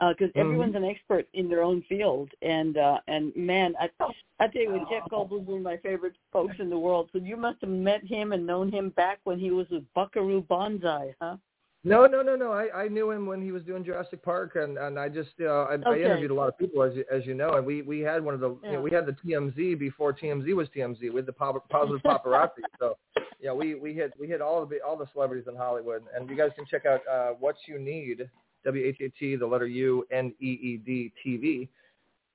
Because Mhm. everyone's an expert in their own field, and uh, and man, I I tell you, what, Jeff Goldblum's one of my favorite folks in the world. So you must have met him and known him back when he was with Buckaroo Banzai, huh? No, no, no, no. I, I knew him when he was doing Jurassic Park, and and I just know I, I interviewed a lot of people as you, as you know, and we we had one of the you know, we had the TMZ before TMZ was TMZ. We had the pop, positive paparazzi. so yeah, we we hit we hit all the all the celebrities in Hollywood, and you guys can check out uh, what you need W H A T the letter U N E E D TV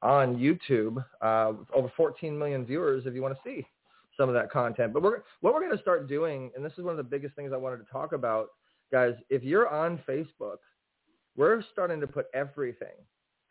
on YouTube. Uh, over 14 million viewers if you want to see some of that content. But we're what we're going to start doing, and this is one of the biggest things I wanted to talk about guys, if you're on Facebook, we're starting to put everything,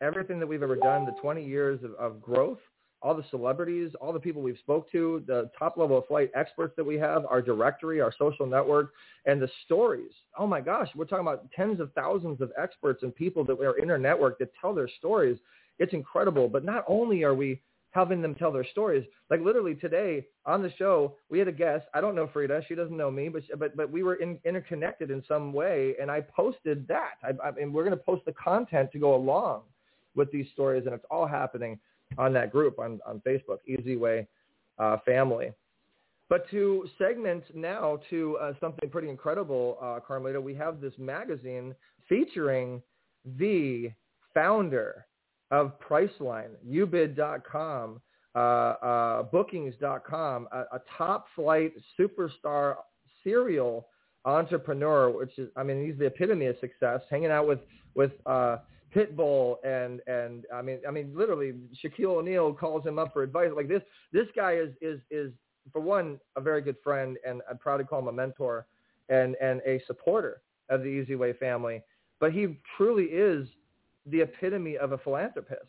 everything that we've ever done, the 20 years of, of growth, all the celebrities, all the people we've spoke to, the top level of flight experts that we have, our directory, our social network, and the stories. Oh my gosh, we're talking about tens of thousands of experts and people that are in our network that tell their stories. It's incredible. But not only are we having them tell their stories. Like literally today on the show, we had a guest. I don't know Freda. She doesn't know me, but but but we were in, interconnected in some way, and I posted that. I, I, and we're going to post the content to go along with these stories, and it's all happening on that group on on Facebook, Easy Way uh, Family. But to segment now to uh, something pretty incredible, uh, Carmelita, we have this magazine featuring the founder of Priceline, ubid.com, uh, uh, bookings.com, a, a top flight superstar serial entrepreneur, which is, I mean, he's the epitome of success, hanging out with, with, uh, Pitbull and, and I mean, I mean, literally Shaquille O'Neal calls him up for advice. Like this, this guy is, is, is for one, a very good friend and I'm proud to call him a mentor and, and a supporter of the Easy Way family. But he truly is the epitome of a philanthropist.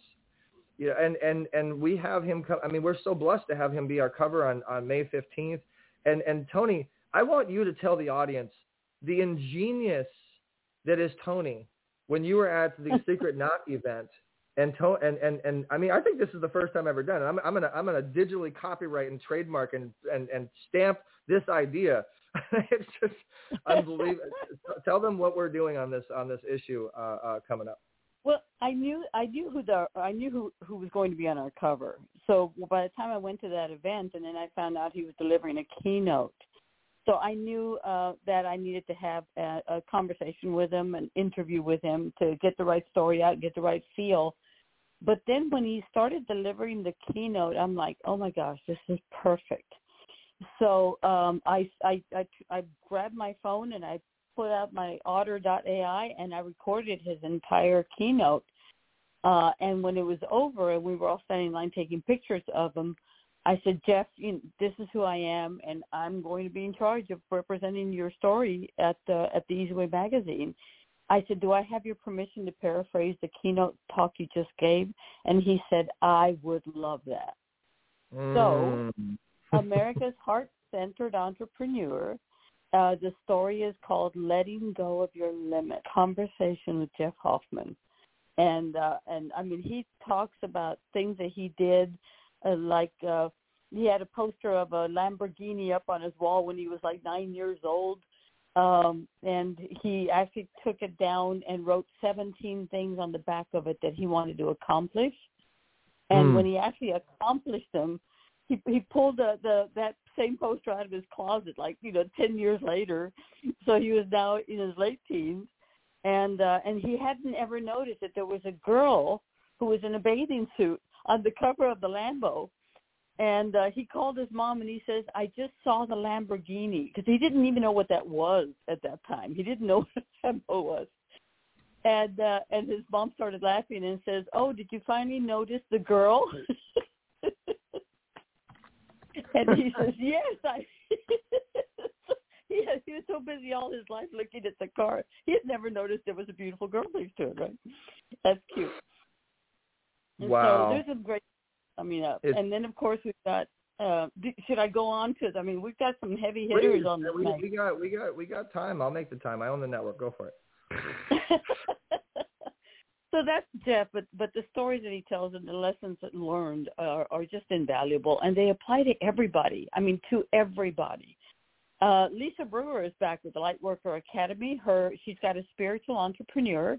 You know, and, and, and we have him come, I mean, we're so blessed to have him be our cover on, on May 15th. And, and Tony, I want you to tell the audience the ingenious that is Tony when you were at the Secret Knock event. And, to, and and and I mean I think this is the first time I've ever done it. I'm I'm gonna I'm gonna digitally copyright and trademark and and and stamp this idea. it's just unbelievable. Tell them what we're doing on this on this issue uh, uh, coming up. Well, I knew I knew who the I knew who who was going to be on our cover. So by the time I went to that event, and then I found out he was delivering a keynote, so I knew uh, that I needed to have a, a conversation with him, an interview with him to get the right story out, get the right feel. But then when he started delivering the keynote, I'm like, oh my gosh, this is perfect. So um, I, I I I grabbed my phone and I put out my otter.ai and I recorded his entire keynote. Uh, and when it was over and we were all standing in line taking pictures of him, I said, Jeff, you know, this is who I am, and I'm going to be in charge of representing your story at the at the Easy Way magazine. I said, do I have your permission to paraphrase the keynote talk you just gave? And he said, I would love that. So, Mm. America's Heart-Centered Entrepreneur. Uh, the story is called "Letting Go of Your Limit: Conversation with Jeff Hoffman," and uh, and I mean he talks about things that he did uh, like uh, he had a poster of a Lamborghini up on his wall when he was like nine years old. Um, and he actually took it down and wrote 17 things on the back of it that he wanted to accomplish. And Hmm. when he actually accomplished them, he he pulled the, the that same poster out of his closet, like you know, 10 years later. So he was now in his late teens, and uh, and he hadn't ever noticed that there was a girl who was in a bathing suit on the cover of the Lambo. And uh, he called his mom and he says, "I just saw the Lamborghini," because he didn't even know what that was at that time. He didn't know what a Lambo was. And uh, and his mom started laughing and says, "Oh, did you finally notice the girl?" and he says, "Yes, I." he, had, he was so busy all his life looking at the car, he had never noticed there was a beautiful girl next to it. Right? That's cute. And Wow. So there's some great coming up, It's- and then of course we've got. Uh, should I go on to? I mean, we've got some heavy Please, hitters on this we, night. we got we got we got time. I'll make the time. I own the network. Go for it. so that's Jeff, but but the stories that he tells and the lessons that learned are, are just invaluable, and they apply to everybody. I mean, to everybody. Uh, Lisa Brewer is back with the Lightworker Academy. Her she's got a spiritual entrepreneur.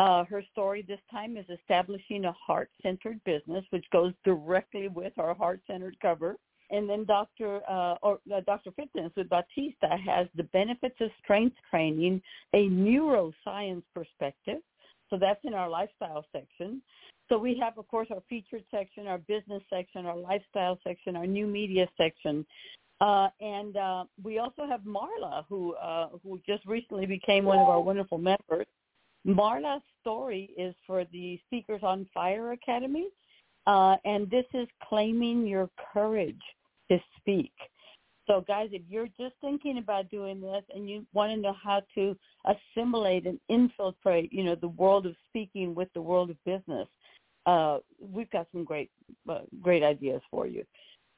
Uh, her story this time is establishing a heart-centered business, which goes directly with our heart-centered cover. And then Dr. Uh, or uh, Dr. Fitness with Batista has the benefits of strength training, a neuroscience perspective. So that's in our lifestyle section. So we have, of course, our featured section, our business section, our lifestyle section, our new media section. Uh, and uh, we also have Marla, who uh, who just recently became one of our wonderful members. Marla's story is for the Speakers on Fire Academy, uh, and this is claiming your courage to speak. So, guys, if you're just thinking about doing this and you want to know how to assimilate and infiltrate, you know, the world of speaking with the world of business, uh, we've got some great, uh, great ideas for you.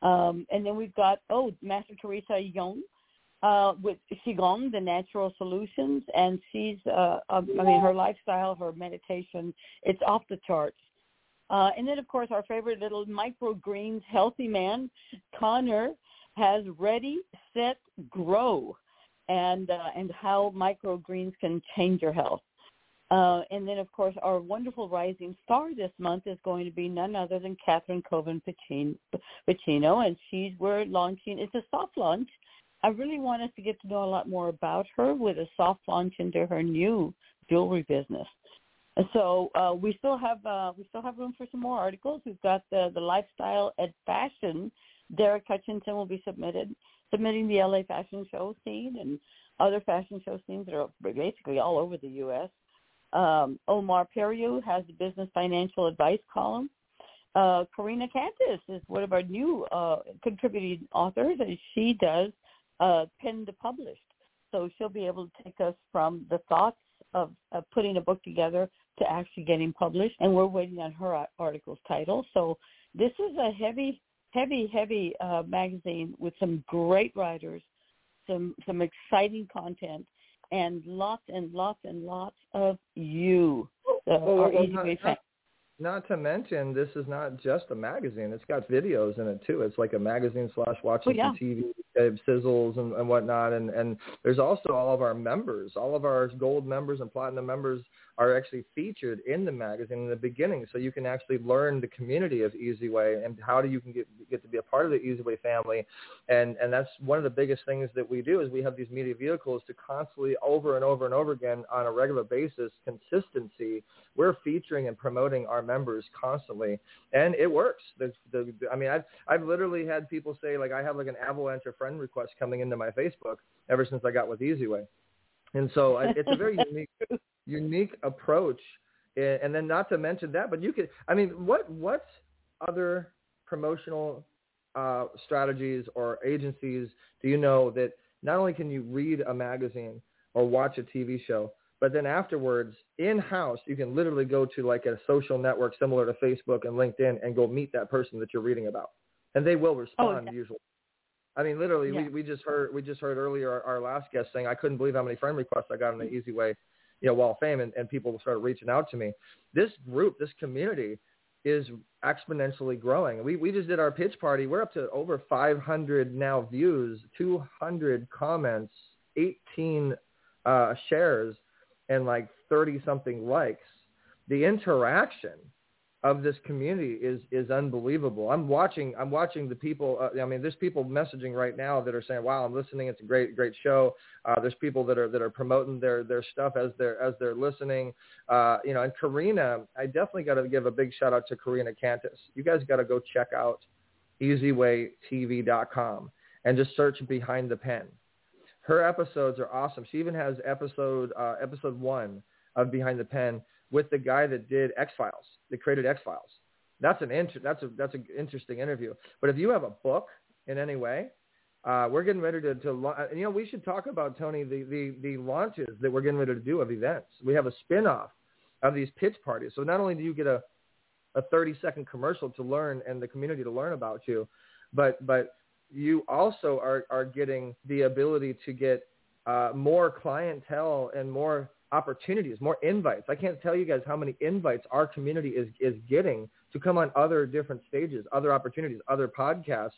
Um, and then we've got oh, Master Teresa Young uh, with Qigong, the natural solutions, and she's, uh, um, I mean, her lifestyle, her meditation, it's off the charts. Uh, and then, of course, our favorite little microgreens healthy man, Connor, has Ready, Set, Grow, and uh, and how microgreens can change your health. Uh, and then, of course, our wonderful rising star this month is going to be none other than Catherine Coven Pacino, and she's we're launching. It's a soft launch. I really want us to get to know a lot more about her with a soft launch into her new jewelry business. And so uh, we still have uh, we still have room for some more articles. We've got the the lifestyle and fashion. Derek Hutchinson will be submitted submitting the LA fashion show scene and other fashion show scenes that are basically all over the U.S. Um, Omar Periu has the business financial advice column. Uh, Karina Cantis is one of our new uh, contributing authors, and she does uh, pen to published. So she'll be able to take us from the thoughts of, of putting a book together to actually getting published, and we're waiting on her article's title. So this is a heavy, heavy, heavy uh, magazine with some great writers, some some exciting content, and lots and lots and lots of you, uh, Well, our well, Easy not- Way not- fans. Not to mention, this is not just a magazine. It's got videos in it too. It's like a magazine slash watching Oh, yeah. TV sizzles and, and whatnot. And and there's also all of our members. All of our gold members and platinum members are actually featured in the magazine in the beginning, so you can actually learn the community of Easy Way and how do you can get get to be a part of the Easy Way family. And and that's one of the biggest things that we do is we have these media vehicles to constantly over and over and over again on a regular basis consistency. We're featuring and promoting our members constantly. And it works. The, the i mean i've i've literally had people say like i have like an avalanche of friend requests coming into my facebook ever since i got with easy way. And so it's a very unique unique approach and and then not to mention that but you could i mean what what other promotional uh, strategies or agencies do you know that not only can you read a magazine or watch a TV show, but then afterwards in-house you can literally go to like a social network similar to Facebook and LinkedIn and go meet that person that you're reading about, and they will respond yeah. usually. I mean, literally, Yeah. we, we just heard we just heard earlier our, our last guest saying I couldn't believe how many friend requests I got in the Easy Way, you know, Wall of Fame, and, and people started reaching out to me. This group, this community, is exponentially growing. We we just did our pitch party. We're up to over 500 now views, 200 comments, 18 uh, shares, and like 30 something likes. The interaction of this community is is unbelievable. I'm watching I'm watching the people. Uh, I mean, there's people messaging right now that are saying, "Wow, I'm listening. It's a great great show." Uh, there's people that are that are promoting their their stuff as they're as they're listening. Uh, you know, and Karina, I definitely got to give a big shout out to Karina Cantus. You guys got to go check out EasyWayTV.com and just search behind the pen. Her episodes are awesome. She even has episode uh, episode one of Behind the Pen with the guy that did X Files, that created X Files. That's an inter- that's a that's an interesting interview. But if you have a book in any way, uh, we're getting ready to, to uh, you know we should talk about Tony the, the the launches that we're getting ready to do of events. We have a spin-off of these pitch parties. So not only do you get a a 30 second commercial to learn and the community to learn about you, but but you also are are getting the ability to get uh, more clientele and more opportunities, more invites. I can't tell you guys how many invites our community is, is getting to come on other different stages, other opportunities, other podcasts.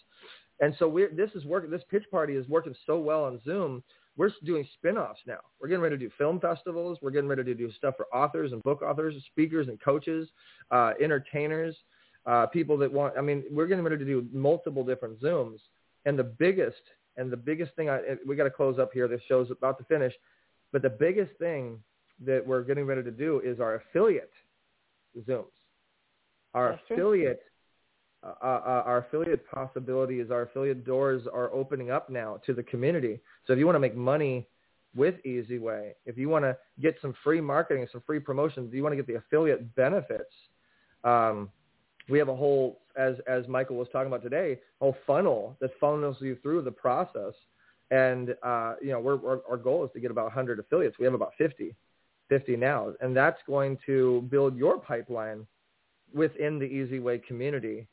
And so we're, this is working, this pitch party is working so well on Zoom. We're doing spin-offs now. We're getting ready to do film festivals. We're getting ready to do stuff for authors and book authors, speakers and coaches, uh, entertainers, uh, people that want, I mean, we're getting ready to do multiple different Zooms. And the biggest, and the biggest thing, I, we got to close up here. This show's about to finish but the biggest thing that we're getting ready to do is our affiliate Zooms. Our That's affiliate, uh, uh, our affiliate possibilities, our affiliate doors are opening up now to the community. So if you want to make money with Easy Way, if you want to get some free marketing, some free promotions, if you want to get the affiliate benefits, um, we have a whole, as as Michael was talking about today, whole funnel that funnels you through the process and, uh, you know, we're, we're, our goal is to get about 100 affiliates. We have about 50, 50 now. And that's going to build your pipeline within the Easy Way community.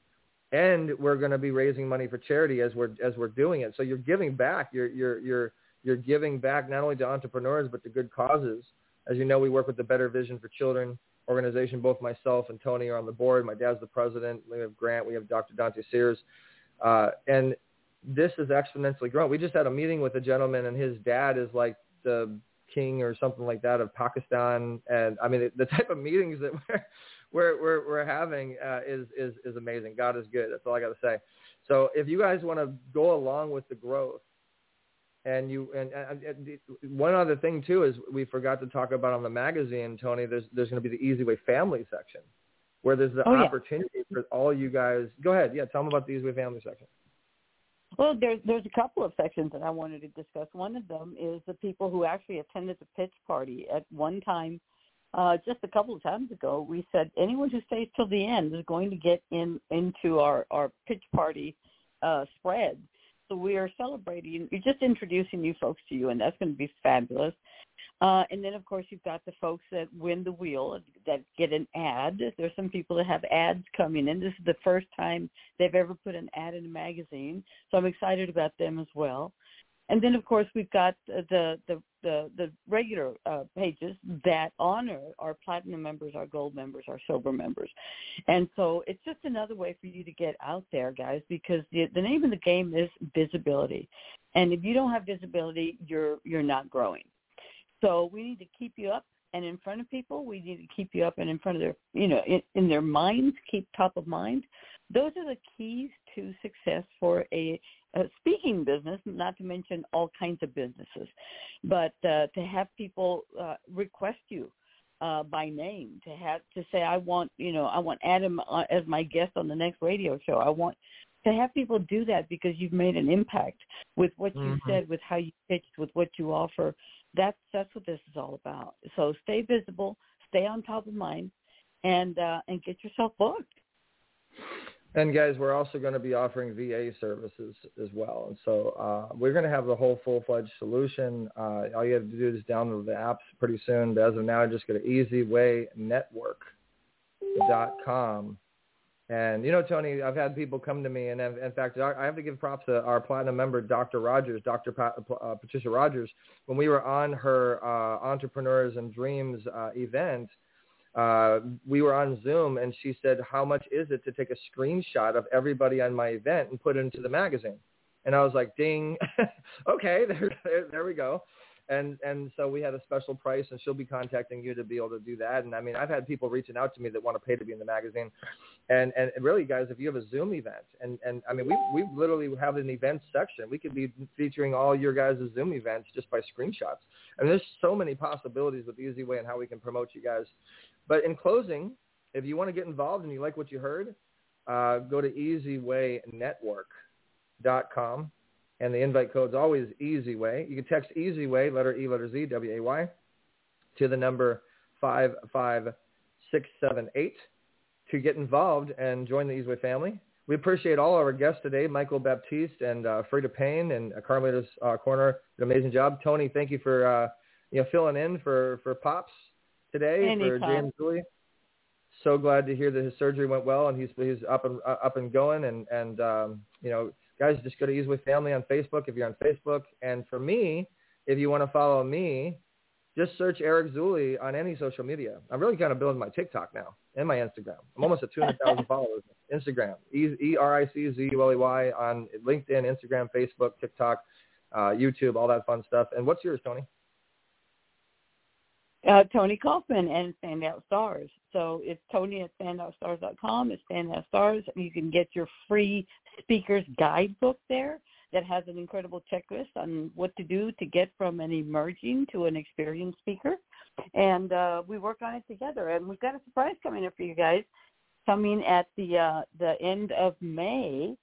And we're going to be raising money for charity as we're, as we're doing it. So you're giving back. You're, you're, you're, you're giving back not only to entrepreneurs, but to good causes. As you know, we work with the Better Vision for Children organization. Both myself and Tony are on the board. My dad's the president. We have Grant. We have Dr. Dante Sears. Uh, and this is exponentially growing. We just had a meeting with a gentleman, and his dad is like the king or something like that of Pakistan. And I mean, the type of meetings that we're we're we're, we're having uh, is is is amazing. God is good. That's all I got to say. So if you guys want to go along with the growth, and you and, and, and, one other thing too is we forgot to talk about on the magazine, Tony. There's there's going to be the Easy Way Family section, where there's the oh, yeah. opportunity for all you guys. Go ahead, yeah. Tell them about the Easy Way Family section. Well, there's there's a couple of sections that I wanted to discuss. One of them is the people who actually attended the pitch party at one time, uh, just a couple of times ago. We said anyone who stays till the end is going to get in into our our pitch party uh, spread. So we are celebrating. Just introducing new folks to you, and that's going to be fabulous. Uh, and then, of course, you've got the folks that win the wheel that get an ad. There's some people that have ads coming in. This is the first time they've ever put an ad in a magazine, so I'm excited about them as well. And then, of course, we've got the the the, the regular uh, pages that honor our platinum members, our gold members, our silver members. And so it's just another way for you to get out there, guys, because the, the name of the game is visibility. And if you don't have visibility, you're you're not growing. So we need to keep you up and in front of people. We need to keep you up and in front of their, you know, in, in their minds, keep top of mind. Those are the keys to success for a, a speaking business, not to mention all kinds of businesses. But uh, to have people uh, request you uh, by name, to have to say, I want, you know, I want Adam uh, as my guest on the next radio show. I want to have people do that because you've made an impact with what you Mhm. said, with how you pitched, with what you offer that's that's what this is all about. So stay visible, stay on top of mind, and uh, and get yourself booked. And guys, we're also going to be offering VA services as well. And so uh, we're going to have the whole full-fledged solution. Uh, all you have to do is download the apps pretty soon. But as of now, just go to easywaynetwork.com. And, you know, Tony, I've had people come to me, and in fact, I have to give props to our platinum member, Dr. Rogers, Dr. Pa- uh, Patricia Rogers. When we were on her uh, Entrepreneurs and Dreams uh, event, uh, we were on Zoom and she said, how much is it to take a screenshot of everybody on my event and put it into the magazine? And I was like, ding, okay, there, there, there we go. And and so we had a special price, and she'll be contacting you to be able to do that. And I mean, I've had people reaching out to me that want to pay to be in the magazine. And and really, guys, if you have a Zoom event, and and I mean, we we literally have an events section. We could be featuring all your guys' Zoom events just by screenshots. I mean, there's so many possibilities with Easy Way and how we can promote you guys. But in closing, if you want to get involved and you like what you heard, uh, go to EasyWayNetwork.com and the invite code is always Easy Way. You can text Easy Way, letter E, letter Z, W-A-Y, to the number 55678 to get involved and join the Easy Way family. We appreciate all our guests today, Michael Baptiste and uh, Freda Payne and uh, Carmelita's uh, Corner. An amazing job. Tony, thank you for uh, you know filling in for, for Pops today Anytime. for James Zuley. So glad to hear that his surgery went well and he's he's up and uh, up and going and and um, you know guys, just go to Easy Way Family on Facebook if you're on Facebook. And for me, if you want to follow me, just search Eric Zuley on any social media. I'm really kind of building my TikTok now and my Instagram. I'm almost at 200,000 followers. Instagram, E-R-I-C-Z-U-L-E-Y on LinkedIn, Instagram, Facebook, TikTok, uh, YouTube, all that fun stuff. And what's yours, Tony? Uh, Tony Kaufman and Standout Stars. So it's Tony at standoutstars.com. It's Standout Stars. You can get your free speaker's guidebook there that has an incredible checklist on what to do to get from an emerging to an experienced speaker. And uh, we work on it together. And we've got a surprise coming up for you guys coming at the uh, the end of May.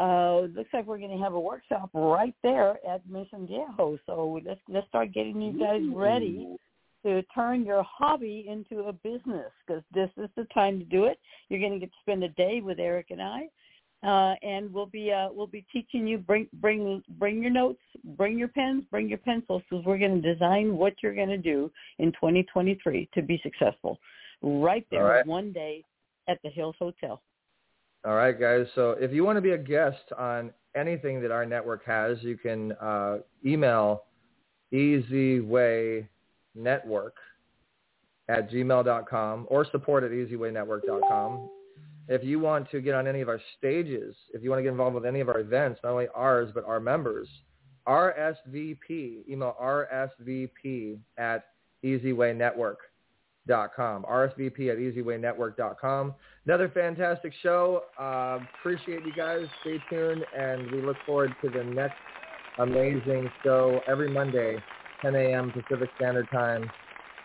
Uh, looks like we're going to have a workshop right there at Mission Viejo. So let's let's start getting you guys ready to turn your hobby into a business because this is the time to do it. You're going to get to spend a day with Eric and I, uh, and we'll be uh, we'll be teaching you bring bring bring your notes, bring your pens, bring your pencils because we're going to design what you're going to do in 2023 to be successful. Right there, right. one day at the Hills Hotel. All right, guys. So if you want to be a guest on anything that our network has, you can uh, email easyway network at gmail.com or support at easywaynetwork.com. If you want to get on any of our stages, if you want to get involved with any of our events, not only ours, but our members, RSVP, email RSVP at easywaynetwork.com. RSVP at easywaynetwork.com. Another fantastic show. Uh, appreciate you guys. Stay tuned, and we look forward to the next amazing show every Monday 10 a.m. Pacific Standard Time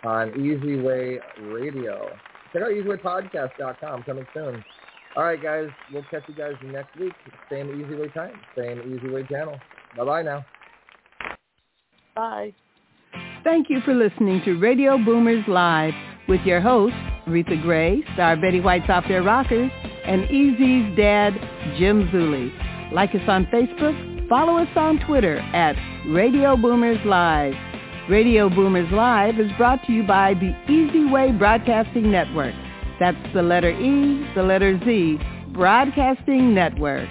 on Easy Way Radio. Check out EasyWayPodcast.com coming soon. All right, guys. We'll catch you guys next week. Same Easy Way time. Same Easy Way channel. Bye-bye now. Bye. Thank you for listening to Radio Boomers Live with your hosts, Retha Gray, star Betty White's Off Their Rockers, and Easy's dad, Jim Zuley. Like us on Facebook, follow us on Twitter at Radio Boomers Live. Radio Boomers Live is brought to you by the Easy Way Broadcasting Network. That's the letter E, the letter Z, Broadcasting Network.